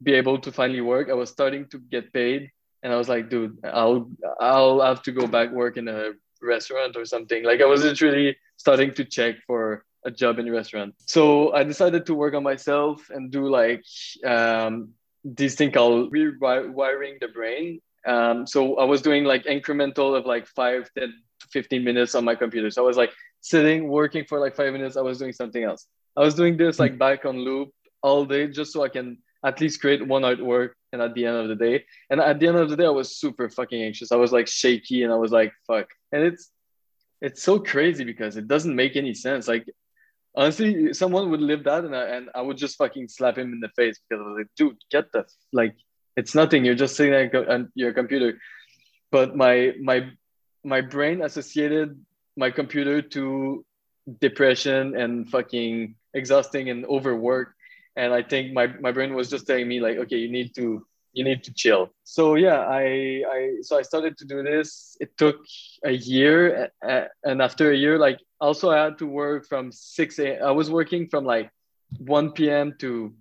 be able to finally work. I was starting to get paid and I was like, dude, I'll I'll have to go back work in a restaurant or something. Like I was literally starting to check for a job in a restaurant. So I decided to work on myself and do like um, this thing called rewiring the brain. Um, so I was doing like incremental of like five, 10 15 minutes on my computer. So I was like sitting, working for like five minutes. I was doing something else. I was doing this like back on loop all day just so I can at least create one artwork. And at the end of the day, and at the end of the day, I was super fucking anxious. I was like shaky, and I was like, "Fuck!" And it's it's so crazy because it doesn't make any sense. Like honestly, someone would live that, and I, and I would just fucking slap him in the face because I was like, "Dude, get the like." It's nothing. You're just sitting there on your computer. But my my my brain associated my computer to depression and fucking exhausting and overwork and i think my, my brain was just telling me like okay you need to you need to chill. So yeah i i so i started to do this. It took a year and after a year like also i had to work from 6 a i was working from like 1 p.m to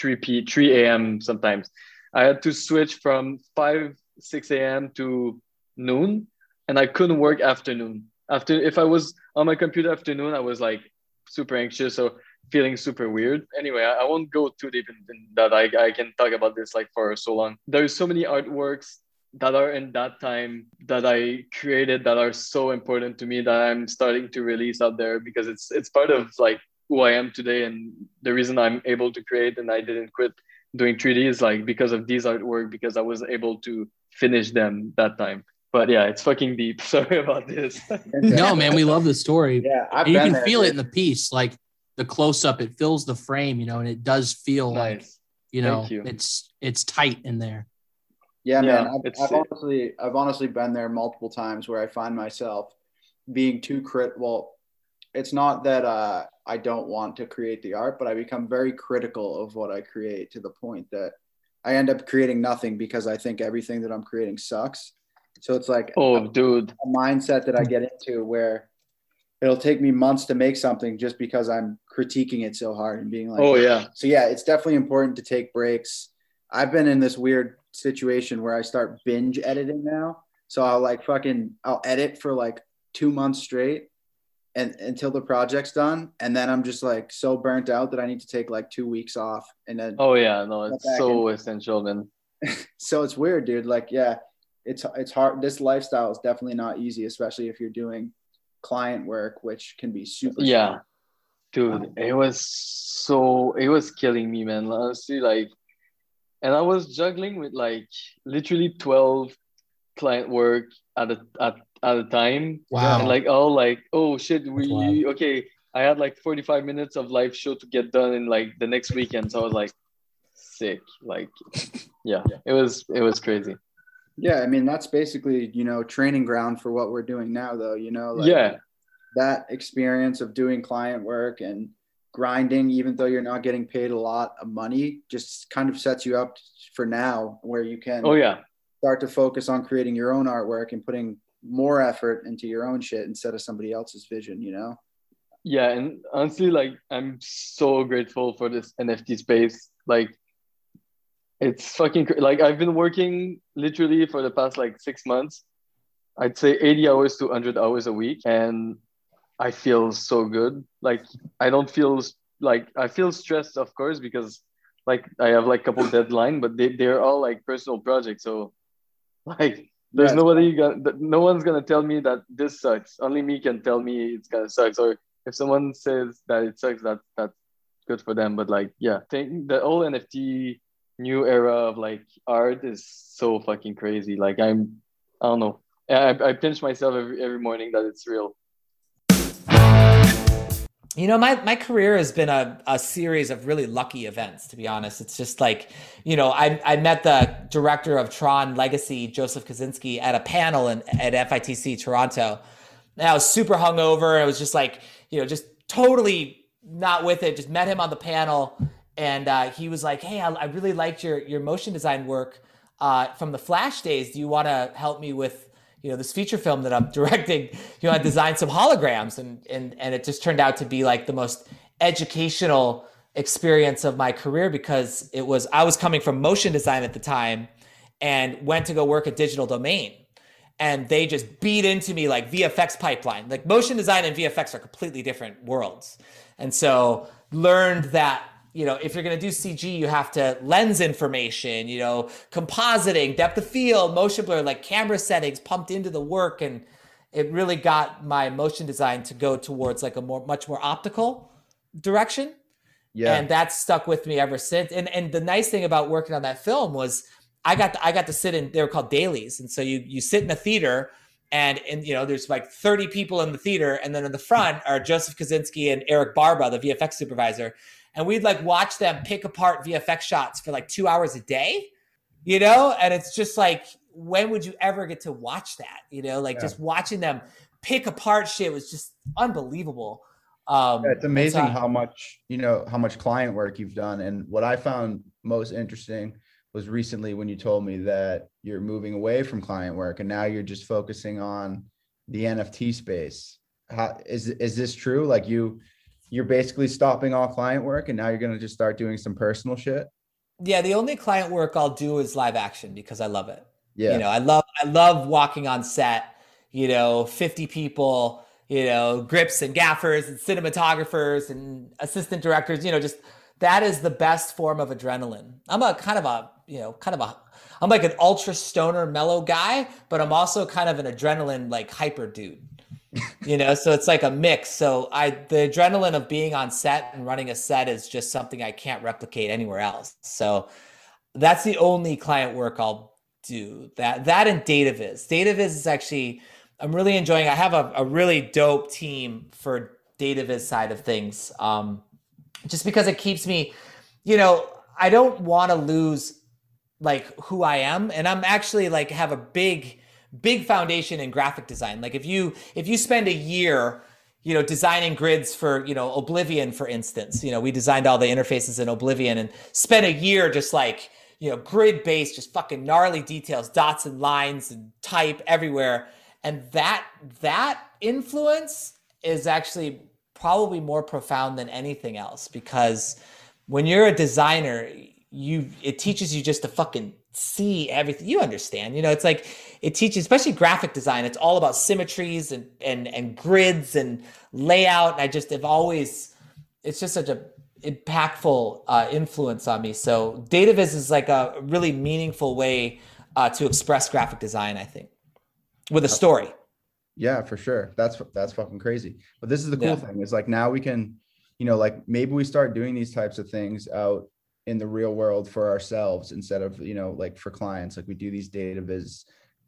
3 p 3 a.m sometimes. I had to switch from 5 6 a.m to noon and i couldn't work afternoon. After if i was on my computer afternoon i was like super anxious. So feeling super weird anyway i, I won't go too deep in, in that I, I can talk about this like for so long there's so many artworks that are in that time that i created that are so important to me that i'm starting to release out there because it's it's part of like who i am today and the reason i'm able to create and i didn't quit doing 3d is like because of these artwork because i was able to finish them that time but yeah, it's fucking deep. Sorry about this. no, man, we love the story. Yeah, I've you been can there, feel it in the piece, like the close up. It fills the frame, you know, and it does feel like you know you. it's it's tight in there. Yeah, man. I've, I've honestly, I've honestly been there multiple times where I find myself being too crit. Well, it's not that uh, I don't want to create the art, but I become very critical of what I create to the point that I end up creating nothing because I think everything that I'm creating sucks. So it's like Oh, dude. a mindset that I get into where it'll take me months to make something just because I'm critiquing it so hard and being like, Oh, yeah. So yeah, it's definitely important to take breaks. I've been in this weird situation where I start binge editing now. So I'll like fucking I'll edit for like two months straight and until the project's done. And then I'm just like so burnt out that I need to take like two weeks off. And then Oh yeah, no, it's so essential, man. so it's weird, dude. Like, yeah, it's it's hard. This lifestyle is definitely not easy, especially if you're doing client work, which can be super. Yeah, dude, it was so it was killing me, man. Honestly, like, and I was juggling with like literally twelve client work at a at, at a time. Wow. And like oh like, oh shit, we okay. I had like forty five minutes of live show to get done in like the next weekend, so I was like, sick. Like, yeah, it was it was crazy. Yeah, I mean that's basically you know training ground for what we're doing now, though. You know, like Yeah. That experience of doing client work and grinding, even though you're not getting paid a lot of money, just kind of sets you up for now, where you can Oh yeah. start to focus on creating your own artwork and putting more effort into your own shit instead of somebody else's vision. You know. yeah and honestly like i'm so grateful for this nft space like it's fucking like i've been working literally for the past like six months i'd say 80 hours to 100 hours a week and i feel so good. Like i don't feel like i feel stressed of course because like i have like a couple deadline but they, they're all like personal projects so like there's it's nobody gonna no one's gonna tell me that this sucks. Only me can tell me it's gonna suck. Or if someone says that it sucks that that's good for them. But like yeah think the whole nft new era of like art is so fucking crazy. Like i'm i don't know. I, I pinch myself every, every morning that it's real You know, my, my career has been a, a series of really lucky events, to be honest. It's just like, you know, I, I met the director of Tron Legacy, Joseph Kosinski, at a panel in, at FITC Toronto. And I was super hungover. I was just like, you know, just totally not with it. Just met him on the panel. And uh, he was like, hey, I, I really liked your, your motion design work uh, from the Flash days. Do you want to help me with you know this feature film that I'm directing, you know, I designed some holograms and and and it just turned out to be like the most educational experience of my career because it was I was coming from motion design at the time and went to go work at Digital Domain. And they just beat into me like VFX pipeline. Like motion design and VFX are completely different worlds. And so learned that you know, if you're going to do CG, you have to lens information, you know, compositing, depth of field, motion blur, like camera settings pumped into the work. And it really got my motion design to go towards like a more, much more optical direction. Yeah. And that's stuck with me ever since. And and the nice thing about working on that film was I got to, I got to sit in they were called dailies. And so you you sit in a theater and and you know there's like 30 people in the theater and then in the front are Joseph Kosinski and Eric Barba, the VFX supervisor. And we'd like watch them pick apart VFX shots for like 2 hours a day. You know, and it's just like when would you ever get to watch that? You know, like Yeah. just watching them pick apart shit was just unbelievable. Um, Yeah, it's amazing so- how much you know how much client work you've done and what i found most interesting was recently when you told me that you're moving away from client work and now you're just focusing on the nft space how is is this true like you you're basically stopping all client work and now you're going to just start doing some personal shit Yeah, the only client work I'll do is live action because I love it. Yeah. You know, I love I love walking on set, you know, 50 people, you know, grips and gaffers and cinematographers and assistant directors, you know, just that is the best form of adrenaline. I'm a kind of a, you know, kind of a I'm like an ultra stoner mellow guy, but I'm also kind of an adrenaline like hyper dude. you know, so it's like a mix. So I the adrenaline of being on set and running a set is just something I can't replicate anywhere else. So that's the only client work I'll do. That that and DataViz. DataViz is actually I'm really enjoying. I have a, a really dope team for DataViz side of things. Um, just because it keeps me, you know, I don't want to lose like who I am, and I'm actually like have a big big foundation in graphic design. Like if you if you spend a year you know designing grids for you know oblivion for instance you know we designed all the interfaces in oblivion and spent a year just like you know grid based just fucking gnarly details dots and lines and type everywhere and that that influence is actually probably more profound than anything else because when you're a designer you it teaches you just to fucking see everything you understand you know it's like it teaches especially graphic design it's all about symmetries and and and grids and layout and i just have always it's just such a impactful uh, influence on me so dataviz is like a really meaningful way uh, to express graphic design i think with a story Yeah, for sure. That's that's fucking crazy. But this is the cool Yeah. thing is like now we can, you know, like maybe we start doing these types of things out in the real world for ourselves instead of, you know, like for clients. Like we do these data viz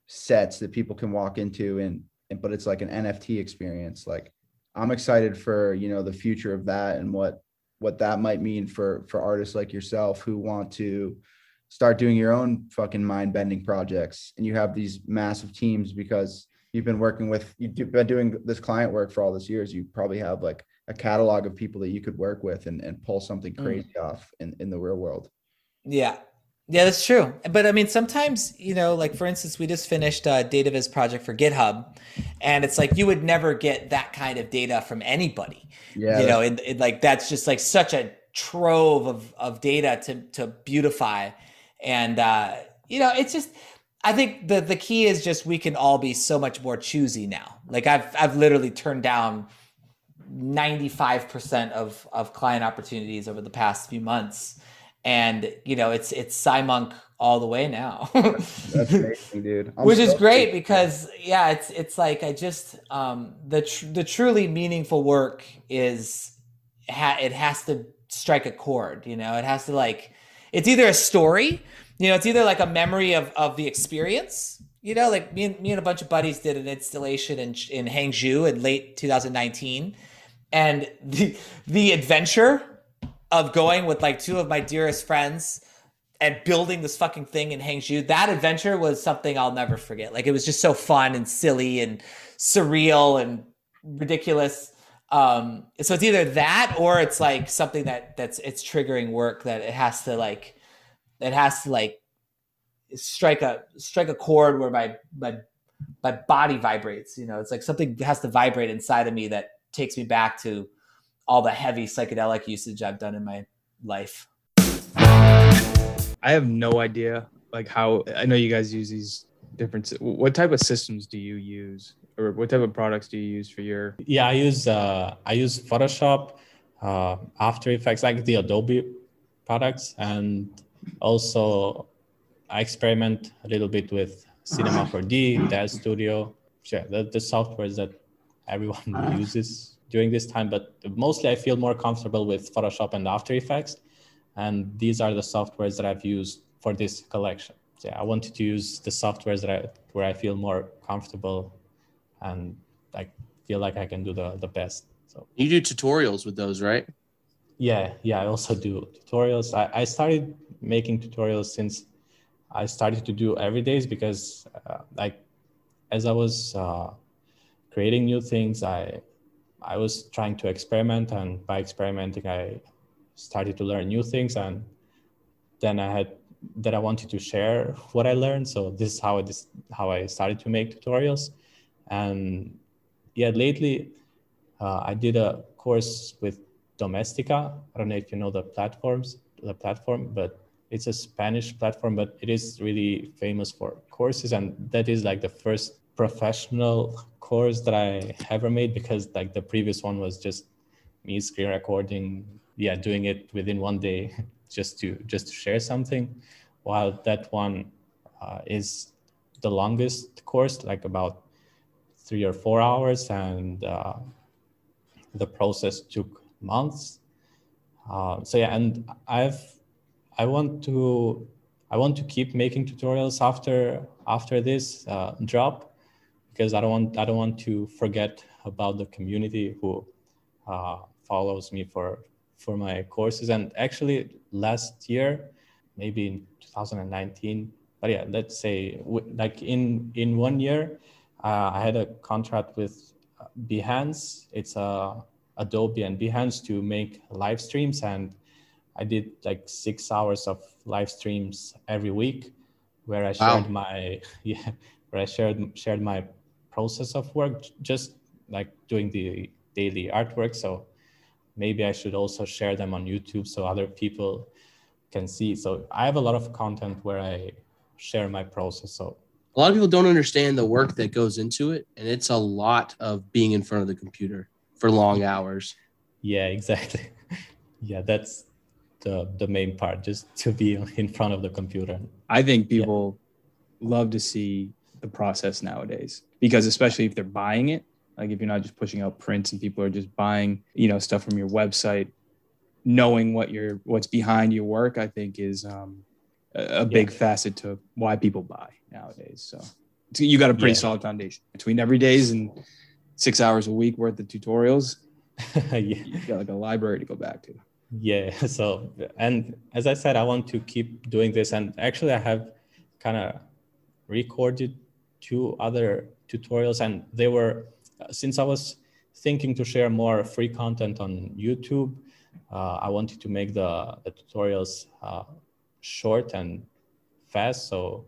sets that people can walk into and and but it's like an NFT experience. Like I'm excited for, you know, the future of that and what what that might mean for for artists like yourself who want to start doing your own fucking mind bending projects and you have these massive teams because you've been working with you've been doing this client work for all these years you probably have like a catalog of people that you could work with and, and pull something Mm. crazy off in, in the real world Yeah. Yeah, that's true. But I mean, sometimes, you know, like for instance, we just finished a DataViz project for GitHub, and it's like you would never get that kind of data from anybody. Yeah, You know, it, it like that's just like such a trove of of data to to beautify. And uh, you know, it's just I think the the key is just we can all be so much more choosy now. Like I've I've literally turned down 95% of of client opportunities over the past few months and you know it's it's GMUNK all the way now. That's amazing dude. I'm which is great because yeah it's it's like i just um the tr- the truly meaningful work is ha- it has to strike a chord you know? It has to like it's either a story you know it's either like a memory of of the experience you know? Like me and me and a bunch of buddies did an installation in in hangzhou in late 2019 and the the adventure of going with like two of my dearest friends and building this fucking thing in Hangzhou, that adventure was something I'll never forget. Like it was just so fun and silly and surreal and ridiculous. Um, so it's either that or it's like something that that's it's triggering work that it has to like it has to like strike a strike a chord where my my my body vibrates. You know, it's like something has to vibrate inside of me that takes me back to all the heavy psychedelic usage I've done in my life. I have no idea like how I know you guys use these different what type of systems do you use or what type of products do you use for your Yeah, I use uh, I use Photoshop, uh, After Effects, like the Adobe products, and also I experiment a little bit with Cinema 4D, Daz Studio. Yeah, the, the softwares that everyone uses. During this time, but mostly I feel more comfortable with Photoshop and After Effects. And these are the softwares that I've used for this collection. So yeah, I wanted to use the softwares that I where I feel more comfortable and I feel like I can do the, the best. So You do tutorials with those, right? yeah, yeah, I also do tutorials. I, I started making tutorials since I started to do every days because uh, like as I was uh, creating new things, I I was trying to experiment, and by experimenting, I started to learn new things, and then I had that I wanted to share what I learned. So this is how I how I started to make tutorials, and yeah, lately uh, I did a course with Domestika. I don't know if you know the platforms, the platform, but it's a Spanish platform, but it is really famous for courses, and that is like the first professional course that I ever made because like the previous one was just me screen recording, yeah, doing it within one day just to just to share something, while that one uh, is the longest course, like about three or four hours, and uh, the process took months. Uh, so yeah, and I've I want to I want to keep making tutorials after after this uh, drop because I don't want I don't want to forget about the community who uh, follows me for for my courses. And actually, last year, maybe in 2019, but yeah, let's say like in in one year, uh, I had a contract with Behance. It's a Adobe and Behance to make live streams and I did like six hours of live streams every week where I shared Wow. my yeah where I shared shared my process of work just like doing the daily artwork. So maybe I should also share them on YouTube so other people can see. So I have a lot of content where I share my process. So A lot of people don't understand the work that goes into it, and it's a lot of being in front of the computer for long hours. yeah exactly. Yeah that's the the main part just to be in front of the computer. I think people love to see the process nowadays because especially if they're buying it, like if you're not just pushing out prints and people are just buying, you know, stuff from your website, knowing what your what's behind your work, I think is um, a, a big facet to why people buy nowadays. So you got a pretty Yeah. solid foundation between every days and six hours a week worth of tutorials. yeah. You got like a library to go back to. Yeah. So, and as I said, I want to keep doing this. And actually, I have kind of recorded two other tutorials, and they were, uh, since I was thinking to share more free content on YouTube, uh, I wanted to make the, the tutorials uh, short and fast. So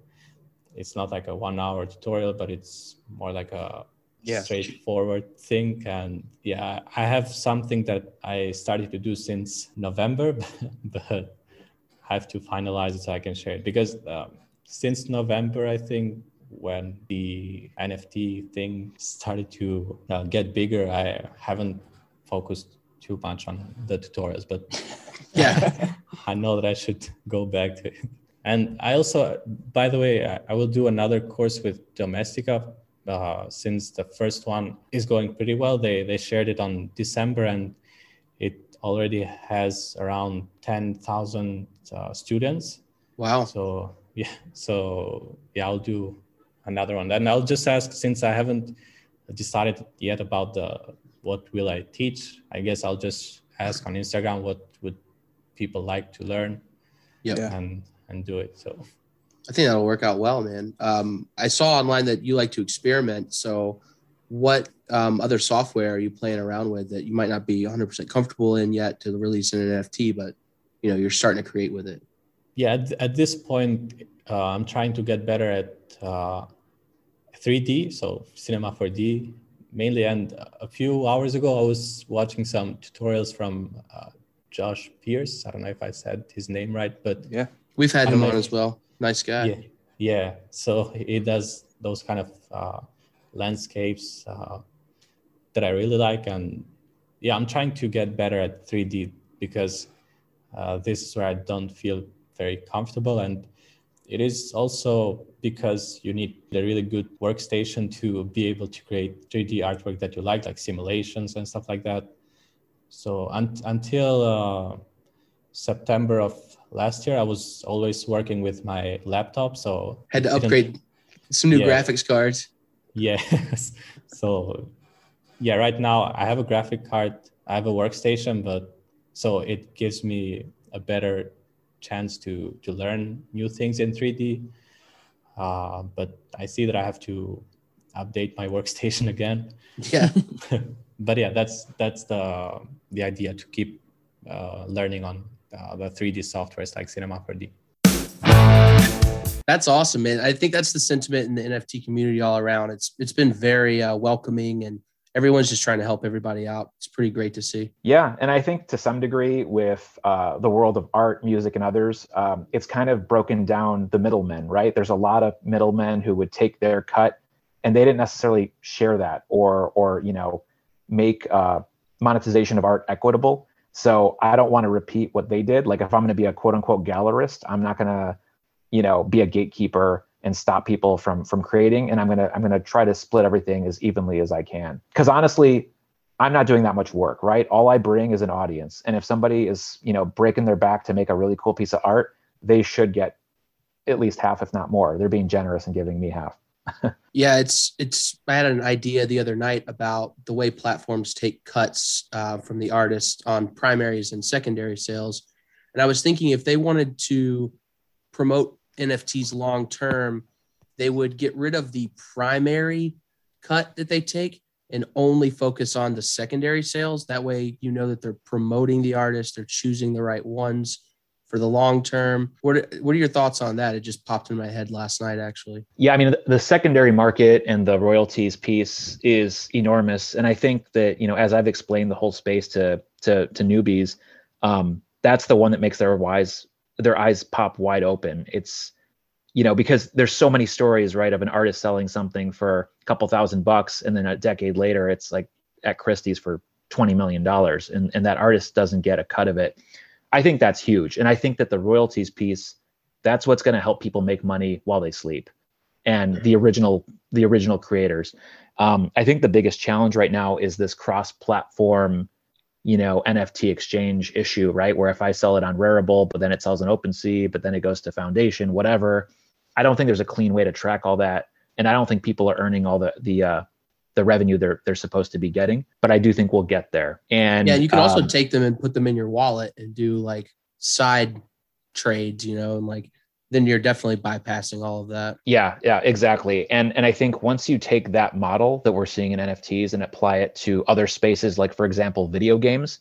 it's not like a one hour tutorial, but it's more like a Yeah. straightforward thing. And yeah, I have something that I started to do since November, but I have to finalize it so I can share it because um, since November, I think when the NFT thing started to uh, get bigger, I haven't focused too much on the tutorials, but Yeah. I know that I should go back to it. And I also, by the way, I, I will do another course with Domestika uh, since the first one is going pretty well. They they shared it on December and it already has around ten thousand uh, students. Wow. So yeah, so yeah, I'll do another one. And I'll just ask since I haven't decided yet about the what will I teach. I guess I'll just ask on Instagram what would people like to learn. Yep. And and do it. So I think that'll work out well, man. Um, I saw online that you like to experiment. So, what um, other software are you playing around with that you might not be 100% comfortable in yet to release an NFT, but you know you're starting to create with it? yeah, at, at this point, uh, I'm trying to get better at uh, 3D, so Cinema 4D mainly. And a few hours ago, I was watching some tutorials from uh, Josh Pierce. I don't know if I said his name right, but yeah, We've had him on as well. Nice guy. Yeah, yeah. So he does those kind of uh, landscapes uh, that I really like, and yeah, I'm trying to get better at 3D because uh, this is where I don't feel very comfortable, and it is also because you need a really good workstation to be able to create 3D artwork that you like, like simulations and stuff like that. So un- until uh, September of last year, I was always working with my laptop. So Had to upgrade some new Yeah. graphics cards. Yes. so yeah, right now I have a graphic card, I have a workstation, but so it gives me a better chance to to learn new things in 3D. Uh, but I see that I have to update my workstation again. Yeah. but yeah, that's that's the the idea to keep uh, learning on uh, the 3D softwares like Cinema 4D. That's awesome, man. I think that's the sentiment in the NFT community all around. It's it's been very uh, welcoming, and everyone's just trying to help everybody out. It's pretty great to see. Yeah, and I think to some degree with uh, the world of art, music, and others, um, it's kind of broken down the middlemen, right? There's a lot of middlemen who would take their cut, and they didn't necessarily share that or or you know make uh, monetization of art equitable. So I don't want to repeat what they did. Like if I'm going to be a quote unquote gallerist, I'm not going to you know be a gatekeeper and stop people from from creating. And i'm going to i'm going to try to split everything as evenly as i can. Because honestly i'm not doing that much work right? All i bring is an audience. And if somebody is you know breaking their back to make a really cool piece of art they should get at least half if not more. They're being generous and giving me half. Yeah, it's it's. I had an idea the other night about the way platforms take cuts uh, from the artist on primaries and secondary sales, and I was thinking if they wanted to promote NFTs long term, they would get rid of the primary cut that they take and only focus on the secondary sales. That way, you know that they're promoting the artist, they're choosing the right ones for the long term. What what are your thoughts on that? It just popped in my head last night, actually. Yeah, I mean the, the secondary market and the royalties piece is enormous, and I think that you know as I've explained the whole space to to to newbies, um, that's the one that makes their wise their eyes pop wide open. It's you know because there's so many stories right of an artist selling something for a couple thousand bucks, and then a decade later it's like at Christie's for twenty million dollars, and and that artist doesn't get a cut of it. I think that's huge, and I think that the royalties piece that's what's going to help people make money while they sleep and the original the original creators um, i think the biggest challenge right now is this cross platform you know nft exchange issue right? Where if i sell it on rarible but then it sells on OpenSea, but then it goes to foundation whatever i don't think there's a clean way to track all that. And i don't think people are earning all the the uh the revenue they're they're supposed to be getting but i do think we'll get there. And yeah, you can also um, take them and put them in your wallet and do like side trades, you know, and like then you're definitely bypassing all of that. Yeah, yeah, exactly. And and I think once you take that model that we're seeing in NFTs and apply it to other spaces, like for example, video games,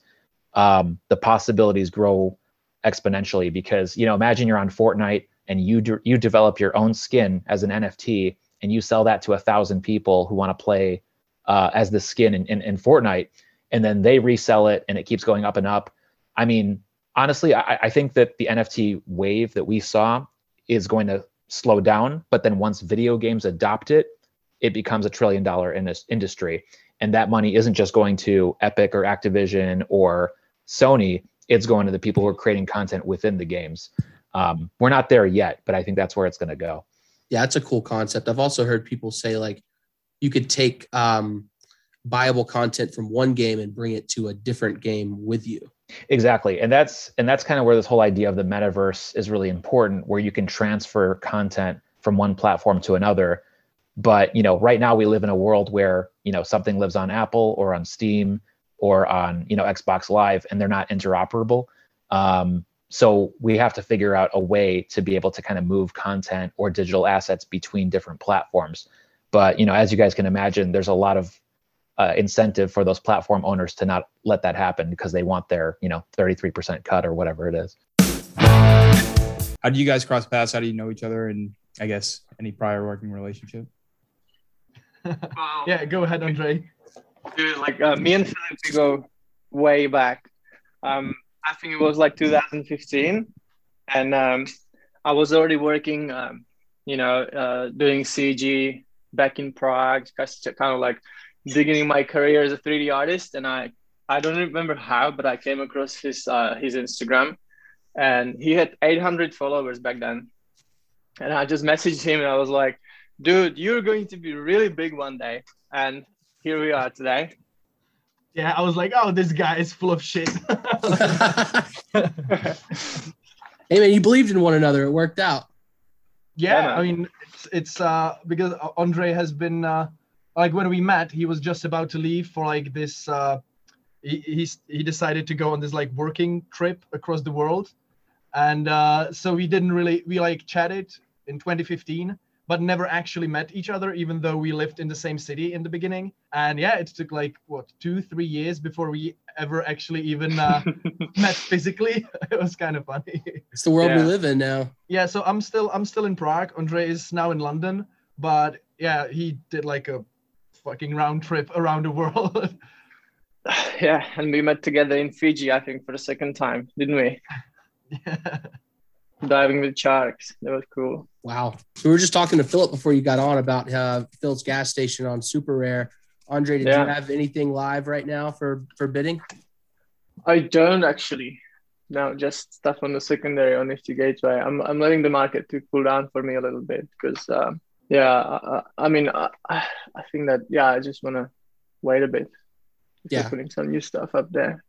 um, the possibilities grow exponentially. Because you know, imagine you're on Fortnite and you de- you develop your own skin as an NFT and you sell that to a thousand people who want to play uh, as the skin in, in in Fortnite, and then they resell it and it keeps going up and up. I mean, honestly, I, I think that the NFT wave that we saw is going to slow down. But then once video games adopt it, it becomes a trillion dollar in industry. And that money isn't just going to Epic or Activision or Sony, it's going to the people who are creating content within the games. Um, we're not there yet, but I think that's where it's going to go. Yeah, it's a cool concept. I've also heard people say like you could take um, buyable content from one game and bring it to a different game with you. Exactly. And that's and that's kind of where this whole idea of the metaverse is really important where you can transfer content from one platform to another. But, you know, right now we live in a world where, you know, something lives on Apple or on Steam or on, you know, Xbox Live and they're not interoperable. Um, so we have to figure out a way to be able to kind of move content or digital assets between different platforms. But, you know, as you guys can imagine, there's a lot of uh, incentive for those platform owners to not let that happen because they want their you know 33% cut or whatever it is How do you guys cross paths? How do you know each other? And I guess any prior working relationship? yeah, go ahead, Andre. Dude, like uh, me and Philip, we go way back. Um, I think it was like 2015, and um, I was already working, um, you know, uh, doing CG back in Prague, kind of like beginning my career as a 3D artist. And I, I don't remember how, but I came across his uh, his Instagram, and he had 800 followers back then. and I just messaged him and I was like, dude, you're going to be really big one day. And here we are today. Yeah, I was like, oh, this guy is full of shit. Hey man, you believed in one another. It worked out. yeah, man. I mean, it's, it's uh because Andre has been uh like when we met, he was just about to leave for like this uh he he's, he decided to go on this like working trip across the world. And uh so we didn't really we like chatted in 2015 but never actually met each other even though we lived in the same city in the beginning. And yeah it took like what two three years before we ever actually even uh, met physically. It was kind of funny. It's the world we live in now. yeah so i'm still i'm still in prague. Andre is now in london but yeah he did like a fucking round trip around the world Yeah, and we met together in Fiji, I think, for the second time, didn't we? yeah. Diving with sharks. That was cool. Wow. We were just talking to Philip before you got on about uh, Phil's gas station on Super Rare. Andre, did Yeah. you have anything live right now for for bidding? I don't actually. No, just stuff on the secondary on Nifty Gateway. I'm I'm letting the market to cool down for me a little bit because um, yeah, I, I mean I, I think that yeah I just wanna wait a bit. Yeah. putting some new stuff up there.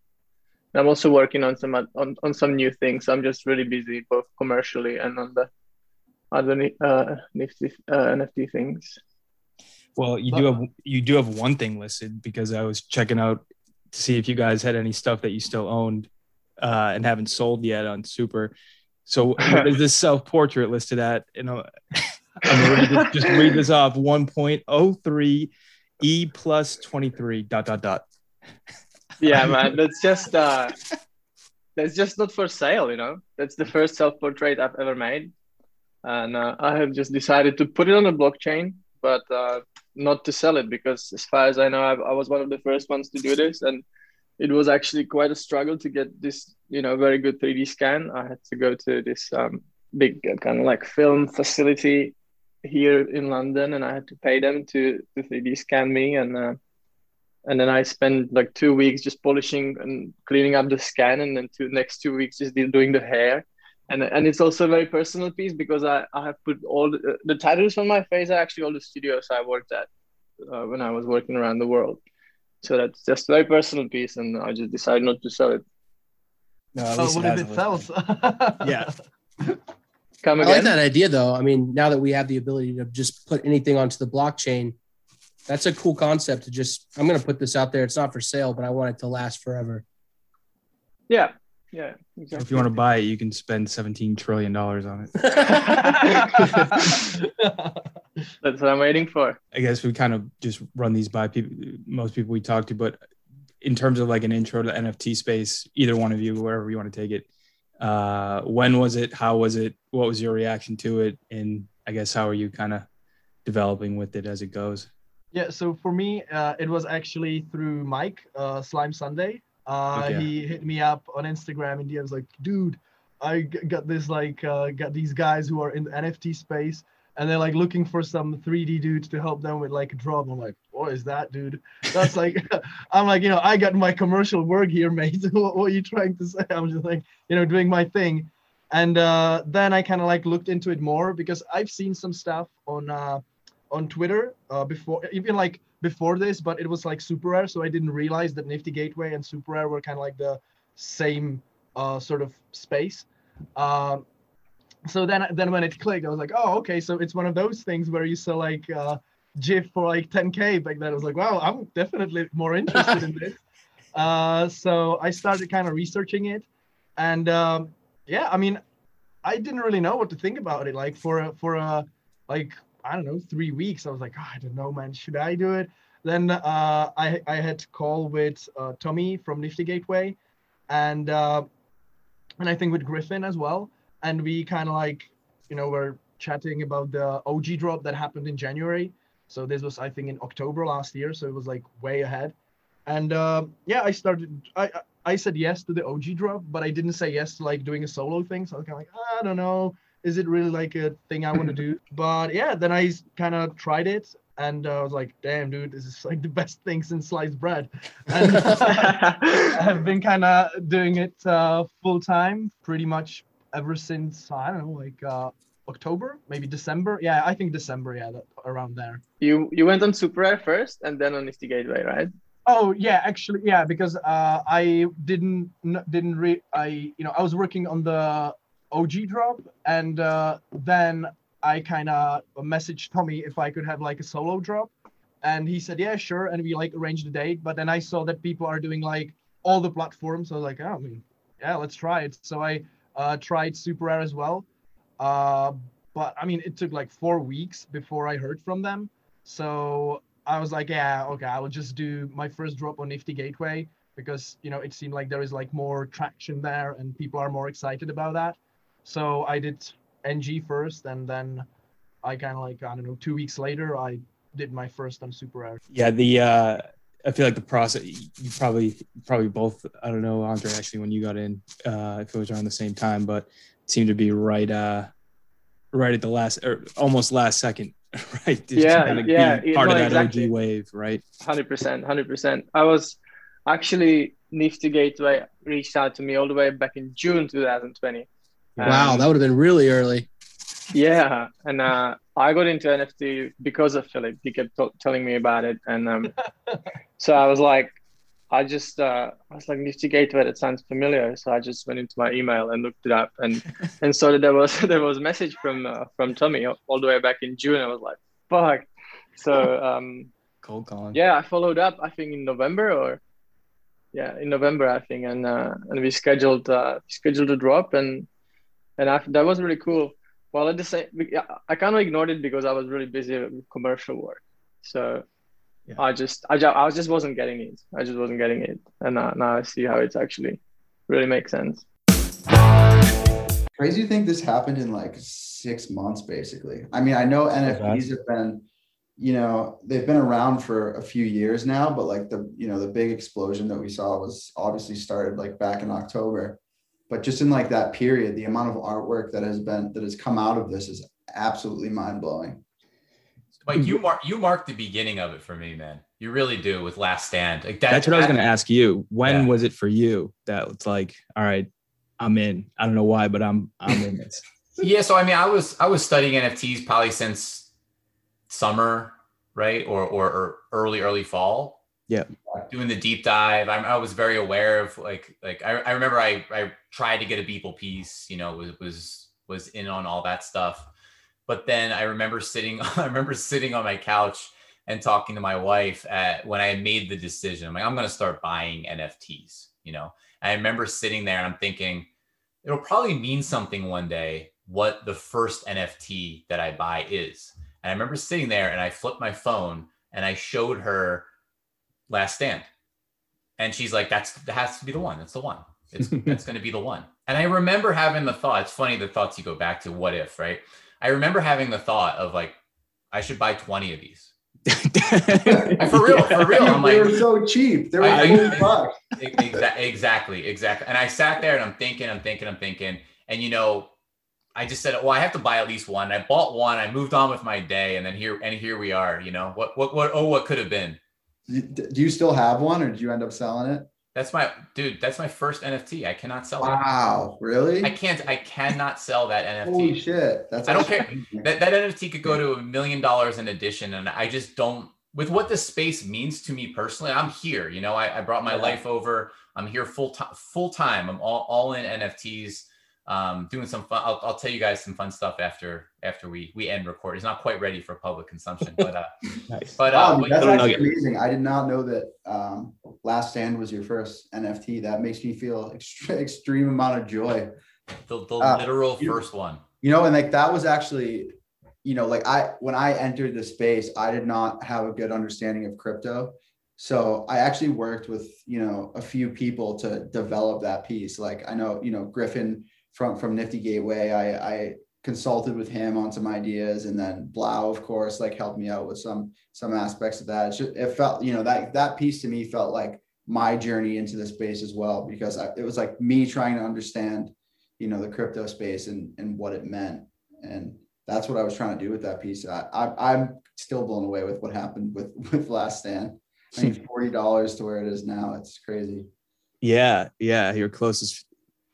I'm also working on some on, on some new things. I'm just really busy both commercially and on the other uh, Nifty uh, NFT things. Well, you do have you do have one thing listed because I was checking out to see if you guys had any stuff that you still owned uh, and haven't sold yet on Super. So is this self portrait listed at? You know, I'm just read this off: 1.03 e plus 23 dot dot dot. yeah man that's just uh that's just not for sale you know? That's the first self-portrait i've ever made. And uh, i have just decided to put it on a blockchain but uh, not to sell it because as far as i know I've, i was one of the first ones to do this. And it was actually quite a struggle to get this you know very good 3d scan. I had to go to this um, big uh, kind of like film facility here in london and i had to pay them to to 3d scan me. And uh, and then I spent like two weeks just polishing and cleaning up the scan, and then two next two weeks just doing the hair, and and it's also a very personal piece because I, I have put all the, the tattoos on my face are actually all the studios I worked at uh, when I was working around the world, so that's just a very personal piece, and I just decided not to sell it. No, at Oh, least what it if it sells. Yeah. Come I like that idea though. I mean, now that we have the ability to just put anything onto the blockchain, that's a cool concept to just I'm gonna put this out there. It's not for sale, but I want it to last forever. Yeah, yeah, exactly. If you want to buy it, you can spend 17 trillion dollars on it. That's what I'm waiting for. I guess we kind of just run these by people, most people we talk to, but in terms of like an intro to NFT space, either one of you, wherever you want to take it, uh, when was it? How was it? What was your reaction to it? And I guess how are you kind of developing with it as it goes? Yeah, so for me, uh, it was actually through Mike, uh, Slime Sunday. Uh, Okay. He hit me up on Instagram and he was like, dude, I got this, like, uh, got these guys who are in the NFT space and they're like looking for some 3D dudes to help them with like a drop. I'm like, what is that, dude? That's like, I'm like, you know, I got my commercial work here, mate. what, what are you trying to say? I'm just like, you know, doing my thing. And uh, then I kind of like looked into it more because I've seen some stuff on uh, on Twitter uh, before, even like before this, but it was like super rare, so I didn't realize that Nifty Gateway and super rare were kind of like the same uh, sort of space. Um, so then, then when it clicked, I was like, oh, okay, so it's one of those things where you sell like uh, GIF for like 10k back then. I was like, wow, I'm definitely more interested in this. Uh, so I started kind of researching it, and um, yeah, I mean, I didn't really know what to think about it. Like for a, for a like I don't know three weeks, I was like, oh, I don't know, man, should I do it? Then uh, I I had to call with uh, Tommy from Nifty Gateway, and uh, and I think with Griffin as well, and we kind of like you know were chatting about the OG drop that happened in January. So this was I think in October last year, so it was like way ahead. And uh, yeah, I started. I I- said yes to the OG drop, but I didn't say yes to like doing a solo thing. So I was kind of like, I don't know, is it really like a thing I want to do? But yeah, then I kind of tried it, and uh, I was like, damn, dude, this is like the best thing since sliced bread. And I have been kind of doing it uh, full time, pretty much ever since I don't know, like uh, October, maybe December. Yeah, I think December. Yeah, that, around there. You you went on Super Rare first and then on Nifty Gateway, right? Oh yeah, actually yeah, because uh, I didn't didn't re I you know I was working on the OG drop and uh, then I kind of messaged Tommy if I could have like a solo drop, and he said yeah sure, and we like arranged the date. But then I saw that people are doing like all the platforms, so I was like oh, I mean yeah let's try it. So I uh, tried Super Rare as well, uh, but I mean it took like four weeks before I heard from them. So I was like, yeah, okay, I will just do my first drop on Nifty Gateway because you know it seemed like there is like more traction there and people are more excited about that. So I did NG first, and then I kind of like I don't know, two weeks later I did my first on Super Rare. Yeah, the uh, I feel like the process. You probably probably both. I don't know, Andre. Actually, when you got in, uh, if it was around the same time, but it seemed to be right, uh, right at the last or almost last second, right? Just Yeah, kinda yeah, be it- part no, of that exactly. OG wave, right? Hundred percent, hundred percent. I was actually Nifty Gateway reached out to me all the way back in June 2020. Wow, Um, that would have been really early. Yeah, and uh, I got into NFT because of Philip. He kept t- telling me about it, and um, so I was like, I just uh, I was like Nifty Gateway. That sounds familiar. So I just went into my email and looked it up, and and saw that there was there was a message from uh, from Tommy all the way back in June. I was like, fuck. So um, Cold calling. yeah, I followed up. I think in November or yeah, in November I think, and uh, and we scheduled uh, scheduled a drop, and and I, that was really cool. Well, at the same, I kind of ignored it because I was really busy with commercial work. So I just I, ju- I just wasn't getting it. I just wasn't getting it, and now, now I see how it's actually really makes sense. Crazy to think this happened in like six months, basically. I mean, I know NFTs have been, you know, they've been around for a few years now, but like the, you know, the big explosion that we saw was obviously started like back in October. But just in like that period, the amount of artwork that has been that has come out of this is absolutely mind blowing. Like you mm-hmm. mark you mark the beginning of it for me, man. You really do with Last Stand. Like that, That's what I was going to ask you. When Yeah. was it for you that it's like, all right, I'm in. I don't know why, but I'm I'm in this. yeah so i mean i was i was studying nfts probably since summer right or or, or early early fall Yeah. doing the deep dive I, I was very aware of like like i, I remember I, I tried to get a beeple piece you know was was was in on all that stuff but then i remember sitting i remember sitting on my couch and talking to my wife at when i made the decision i'm like i'm going to start buying nfts you know i remember sitting there and i'm thinking it'll probably mean something one day what the first NFT that I buy is. And I remember sitting there and I flipped my phone and I showed her Last Stand. And she's like, that's that has to be the one. That's the one. It's that's gonna be the one. And I remember having the thought, it's funny the thoughts you go back to what if, right? I remember having the thought of like, I should buy 20 of these. for real, for real. I'm they like, were so cheap. They were I- I- 40. Exa- exactly, exactly. And I sat there and I'm thinking, I'm thinking, I'm thinking, and you know, I just said, well, I have to buy at least one. I bought one. I moved on with my day, and then here and here we are. You know, what, what, what? Oh, what could have been? Do you still have one, or did you end up selling it? That's my dude. That's my first NFT. I cannot sell Wow, it. really? I can't. I cannot sell that NFT. Holy shit! That's I don't care. That, that NFT could go to a million dollars in addition, and I just don't. With what this space means to me personally, I'm here. You know, I, I brought my Yeah. life over. I'm here full time. Full time. I'm all, all in NFTs. Um, doing some fun. I'll, I'll tell you guys some fun stuff after after we we end record. It's not quite ready for public consumption, but uh, nice. But uh, Wow, but- that's actually amazing. I did not know that um, Last Stand was your first NFT. That makes me feel extre- extreme amount of joy. the, the Uh, literal you- first one. You know, and like that was actually, you know, like I when I entered the space, I did not have a good understanding of crypto. So I actually worked with, you know, a few people to develop that piece. Like I know, you know, Griffin from from Nifty Gateway, I I consulted with him on some ideas and then Blau, of course, like helped me out with some some aspects of that. Just, it felt, you know, that that piece to me felt like my journey into the space as well, because I, it was like me trying to understand, you know, the crypto space and and what it meant. And that's what I was trying to do with that piece. I, I I'm still blown away with what happened with with Last Stand. I mean, hmm. forty dollars to where it is now. It's crazy. Yeah, yeah. Your closest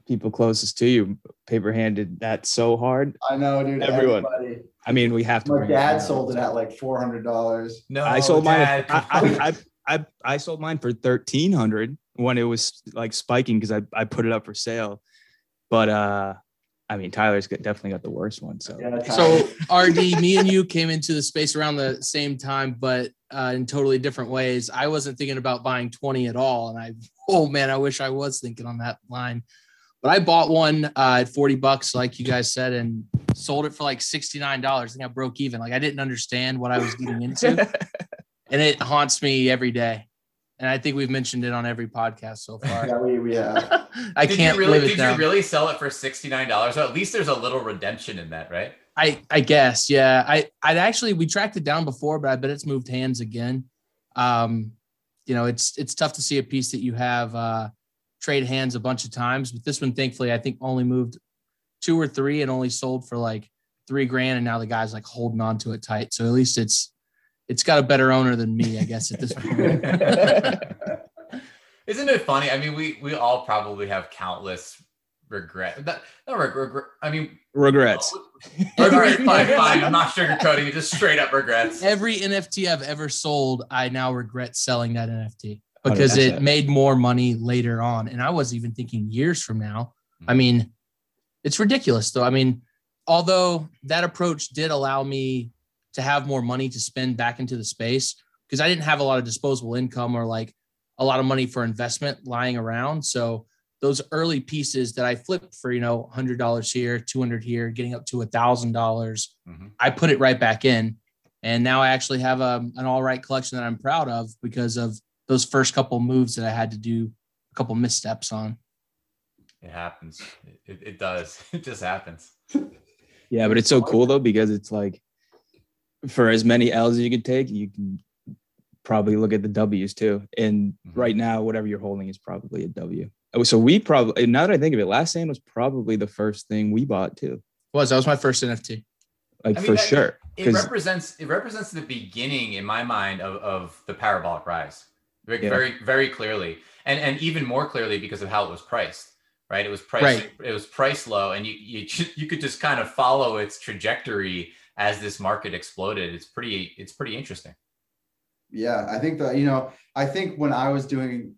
people closest to you paper handed that so hard. I know, dude. Everyone. everybody. I mean, we have to. My bring it dad up. sold it at like four hundred dollars. No, I sold mine. Dad, I, I, I, I, I sold mine for thirteen hundred when it was like spiking because I, I put it up for sale. But uh, I mean, Tyler's got, definitely got the worst one. So So RD, me and you came into the space around the same time, but uh, in totally different ways. I wasn't thinking about buying 20 at all. And I, oh man, I wish I was thinking on that line. But I bought one uh, at 40 bucks, like you guys said, and sold it for like $69. I think I broke even. Like I didn't understand what I was getting into. and it haunts me every day. And I think we've mentioned it on every podcast so far. Yeah, we, we have. I did can't you really, live it Did down. you really sell it for sixty nine dollars? So at least there's a little redemption in that, right? I I guess yeah. I I'd actually we tracked it down before, but I bet it's moved hands again. Um, you know, it's it's tough to see a piece that you have uh, trade hands a bunch of times, but this one, thankfully, I think only moved two or three and only sold for like three grand, and now the guy's like holding on to it tight. So at least it's it's got a better owner than me, I guess, at this point. Isn't it funny? I mean, we we all probably have countless regret. That, not regret. regret- I mean, regrets. regret. Fine, fine. I'm not sugarcoating it. Just straight up regrets. Every NFT I've ever sold, I now regret selling that NFT because it it. made more money later on. And I wasn't even thinking years from now. I mm. mean, it's ridiculous though. I mean, although that approach did allow me to have more money to spend back into the space because I didn't have a lot of disposable income or like a lot of money for investment lying around. So those early pieces that I flipped for, you know, hundred dollars here, 200 here, getting up to a thousand dollars, mm-hmm. I put it right back in. And now I actually have a, an all right collection that I'm proud of because of those first couple moves that I had to do a couple missteps on. It happens. It, it does. It just happens. Yeah, but it's so cool though because it's like for as many L's as you could take, you can probably look at the W's too. And mm-hmm. right now, whatever you're holding is probably a W. Oh, So we probably now that I think of it, Last Stand was probably the first thing we bought too. Was that was my first NFT. Like I mean, for that- sure. It represents it represents the beginning in my mind of, of the parabolic rise. Very, Yeah. very very clearly. And and even more clearly because of how it was priced. Right? It was priced Right. it was priced low and you you you could just kind of follow its trajectory as this market exploded. It's pretty it's pretty interesting. Yeah, I think that, you know, I think when I was doing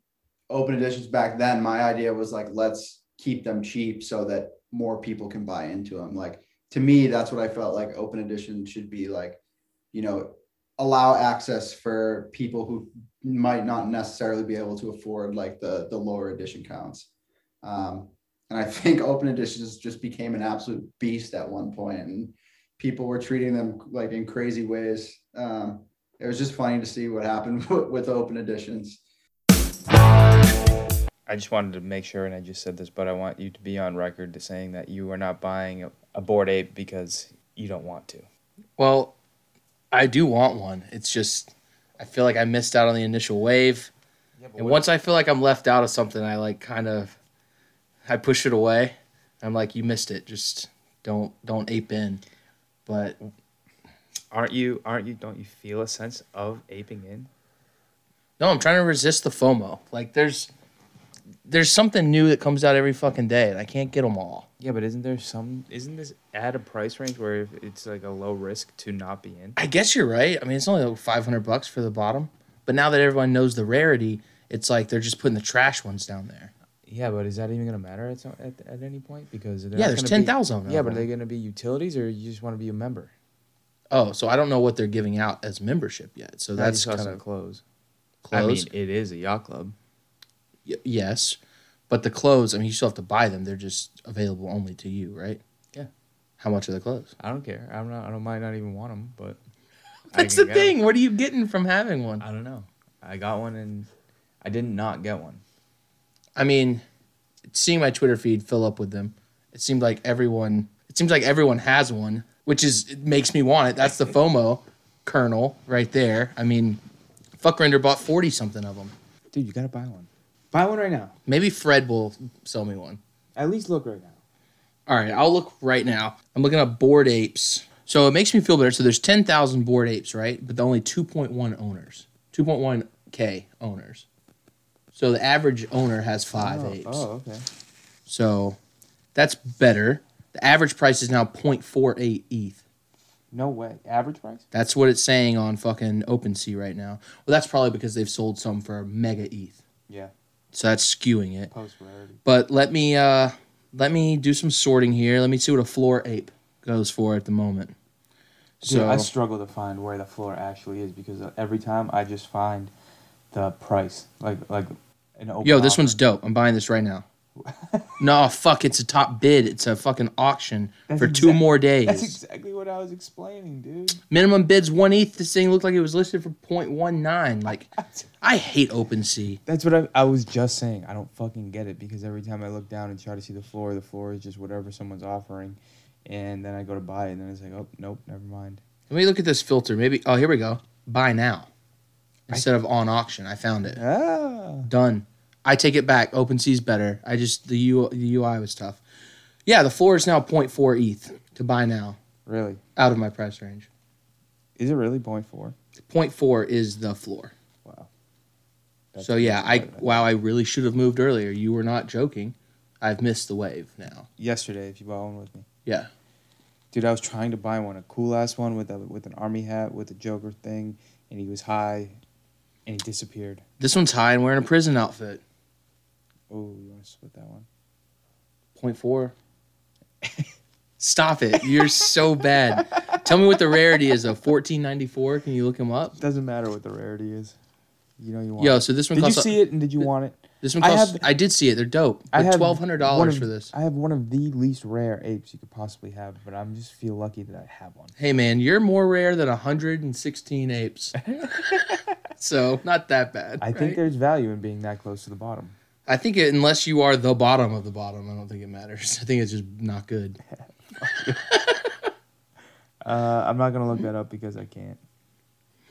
open editions back then, my idea was like, let's keep them cheap so that more people can buy into them. Like to me, that's what I felt like open edition should be like, you know, allow access for people who might not necessarily be able to afford like the the lower edition counts. Um, and I think open editions just became an absolute beast at one point, and people were treating them like in crazy ways. Um, it was just funny to see what happened with, with open editions. I just wanted to make sure, and I just said this, but I want you to be on record to saying that you are not buying a, a Bored Ape because you don't want to. Well, I do want one. It's just I feel like I missed out on the initial wave. and what- once I feel like I'm left out of something, I like kind of I push it away. I'm like, you missed it. Just don't don't ape in. But Aren't you? Aren't you? Don't you feel a sense of aping in? no, I'm trying to resist the FOMO. Like there's there's something new that comes out every fucking day, and I can't get them all. Yeah, but isn't there some? Isn't this at a price range where if it's like a low risk to not be in? I guess you're right. I mean, it's only like 500 bucks for the bottom, but now that everyone knows the rarity, it's like they're just putting the trash ones down there. Yeah, but is that even gonna matter at some, at, at any point? Because Yeah, there's 10,000 Yeah, but are they gonna be utilities or you just want to be a member? Oh, so I don't know what they're giving out as membership yet. So I that's kind of close. Clothes? I mean, it is a yacht club. Y- yes, but the clothes. I mean, you still have to buy them. They're just available only to you, right? Yeah. How much are the clothes? I don't care. I'm not. I don't might not even want them, but I That's the can get 'em. thing. What are you getting from having one? I don't know. I got one and I did not get one. I mean, seeing my Twitter feed fill up with them, it seemed like everyone. It seems like everyone has one, which is it makes me want it. That's the FOMO kernel right there. I mean, FVCKRENDER bought forty something of them. Dude, you gotta buy one. Buy one right now. Maybe Fred will sell me one. At least look right now. All right, I'll look right now. I'm looking at Bored Apes. So it makes me feel better. So there's 10,000 Bored Apes, right? But only 2.1 owners. 2.1k owners. So the average owner has five oh, apes. Oh, okay. So that's better. The average price is now 0.48 ETH. No way. Average price? That's what it's saying on fucking OpenSea right now. Well, that's probably because they've sold some for mega ETH. Yeah. So that's skewing it. Post rarity. But let me uh let me do some sorting here. Let me see what a floor ape goes for at the moment. Dude, So I struggle to find where the floor actually is because every time I just find the price, like like an open. Yo, this offer. one's dope. I'm buying this right now. no, fuck, it's a top bid. It's a fucking auction That's for two more days. That's exactly what I was explaining, dude. Minimum bids one ETH. This thing looked like it was listed for 0.19. Like, I hate OpenSea. That's what I, I was just saying. I don't fucking get it because every time I look down and try to see the floor, the floor is just whatever someone's offering, and then I go to buy it, and then it's like, oh nope, never mind. Let me look at this filter. Maybe. Oh, here we go. Buy now instead of on auction. I found it. Ah. Done. I take it back. OpenSea's better. I just the, U, the UI was tough. Yeah, the floor is now 0.4 ETH to buy now. Really? Out of my price range. Is it really point four? 0.4 is the floor. Wow. so yeah, I wow, I really should have moved earlier. You were not joking. I've missed the wave now. Yesterday, if you bought one with me. Yeah. Dude, I was trying to buy one, a cool ass one with a with an army hat with a Joker thing, and he was high, and he disappeared. This one's high and wearing a prison outfit. Oh, you want to split that one? 0.4. Stop it. You're so bad. Tell me what the rarity is of 1494. Can you look him up? Doesn't matter what the rarity is. You know you want. Yo, it. so this one Did you see it and did you want it? This one I costs. have- I, did see it. They're dope. I have twelve hundred one dollars of- for this. I have one of the least rare apes you could possibly have, but I'm just feel lucky that I have one. Hey man, you're more rare than 116 apes. so not that bad. I think right? there's value in being that close to the bottom. I think it, unless you are the bottom of the bottom, I don't think it matters. I think it's just not good. Uh, I'm not gonna look that up because I can't.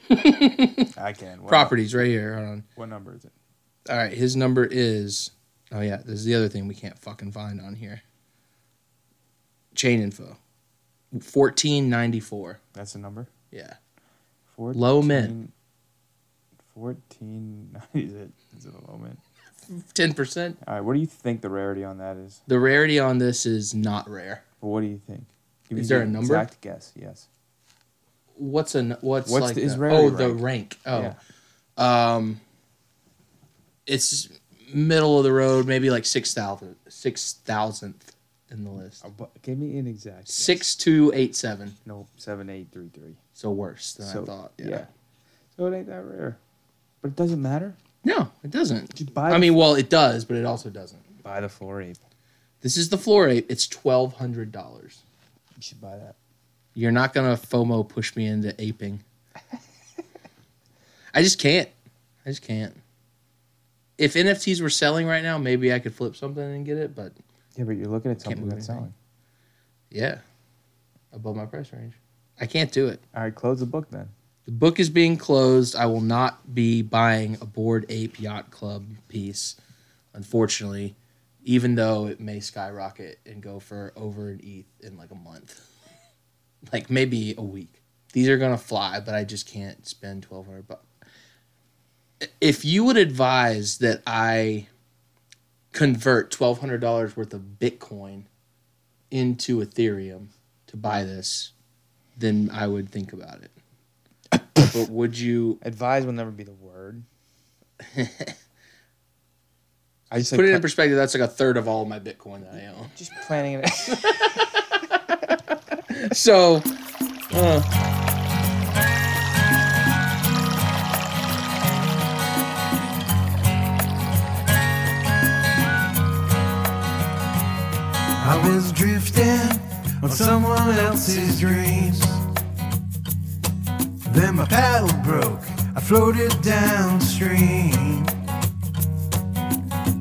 I can. What- Properties right here. Hold on. What number is it? All right, his number is. Oh yeah, this is the other thing we can't fucking find on here. Chain info. 1494. That's the number. Yeah. 14, Low mint. 14. Is it? Is it a low mint? 10%. All right. What do you think the rarity on that is? The rarity on this is not rare. But what do you think? Give Is there the a number? Exact guess. Yes. What's a what's, What's like the- is the- oh the rank? rank oh um it's middle of the road maybe like six thousand six thousandth in the list Give me an exact. six two eight seven No, seven eight three three. so worse than So I thought yeah. yeah. So it ain't that rare, but it doesn't matter. No it doesn't Just buy. I the- mean well it does but it also doesn't buy the floor ape. this is the floor ape it's twelve hundred dollars You should buy that. you're not gonna FOMO push me into aping I just can't I just can't if NFTs were selling right now maybe I could flip something and get it but Yeah, but you're looking at something move that's anything. selling. Yeah. Above my price range. I can't do it. All right, close the book then. The book is being closed. I will not be buying a Bored Ape Yacht Club piece, unfortunately, even though it may skyrocket and go for over an ETH in like a month. like maybe a week. These are gonna fly, but I just can't spend twelve hundred bucks. If you would advise that I convert twelve hundred dollars worth of Bitcoin into Ethereum to buy this, then I would think about it. but would you Advise will never be the word. I just put it in perspective? That's like a third of all my Bitcoin that I own. Just planning it. So, uh, I was drifting on someone else's dreams. Then my paddle broke, I floated downstream.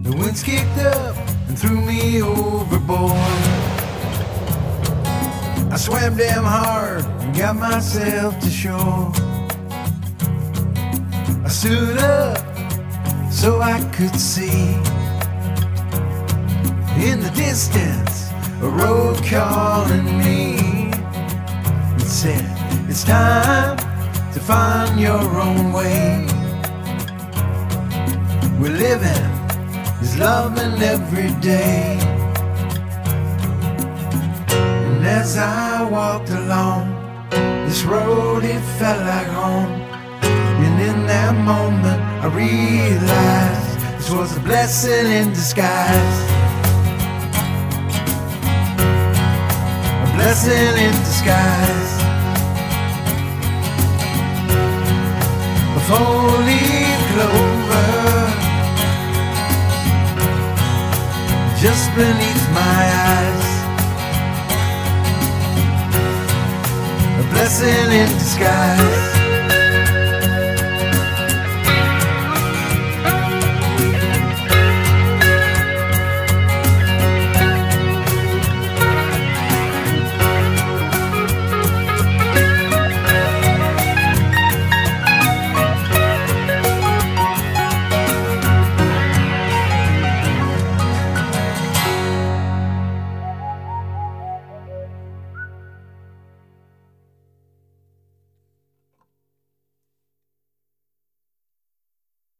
The winds kicked up and threw me overboard. I swam damn hard and got myself to shore. I stood up so I could see. In the distance, a road calling me. It said, It's time to find your own way. We're living is loving every day. And as I walked along this road, it felt like home. And in that moment, I realized this was a blessing in disguise. A blessing in disguise. A four-leaf clover just beneath my eyes. A blessing in disguise.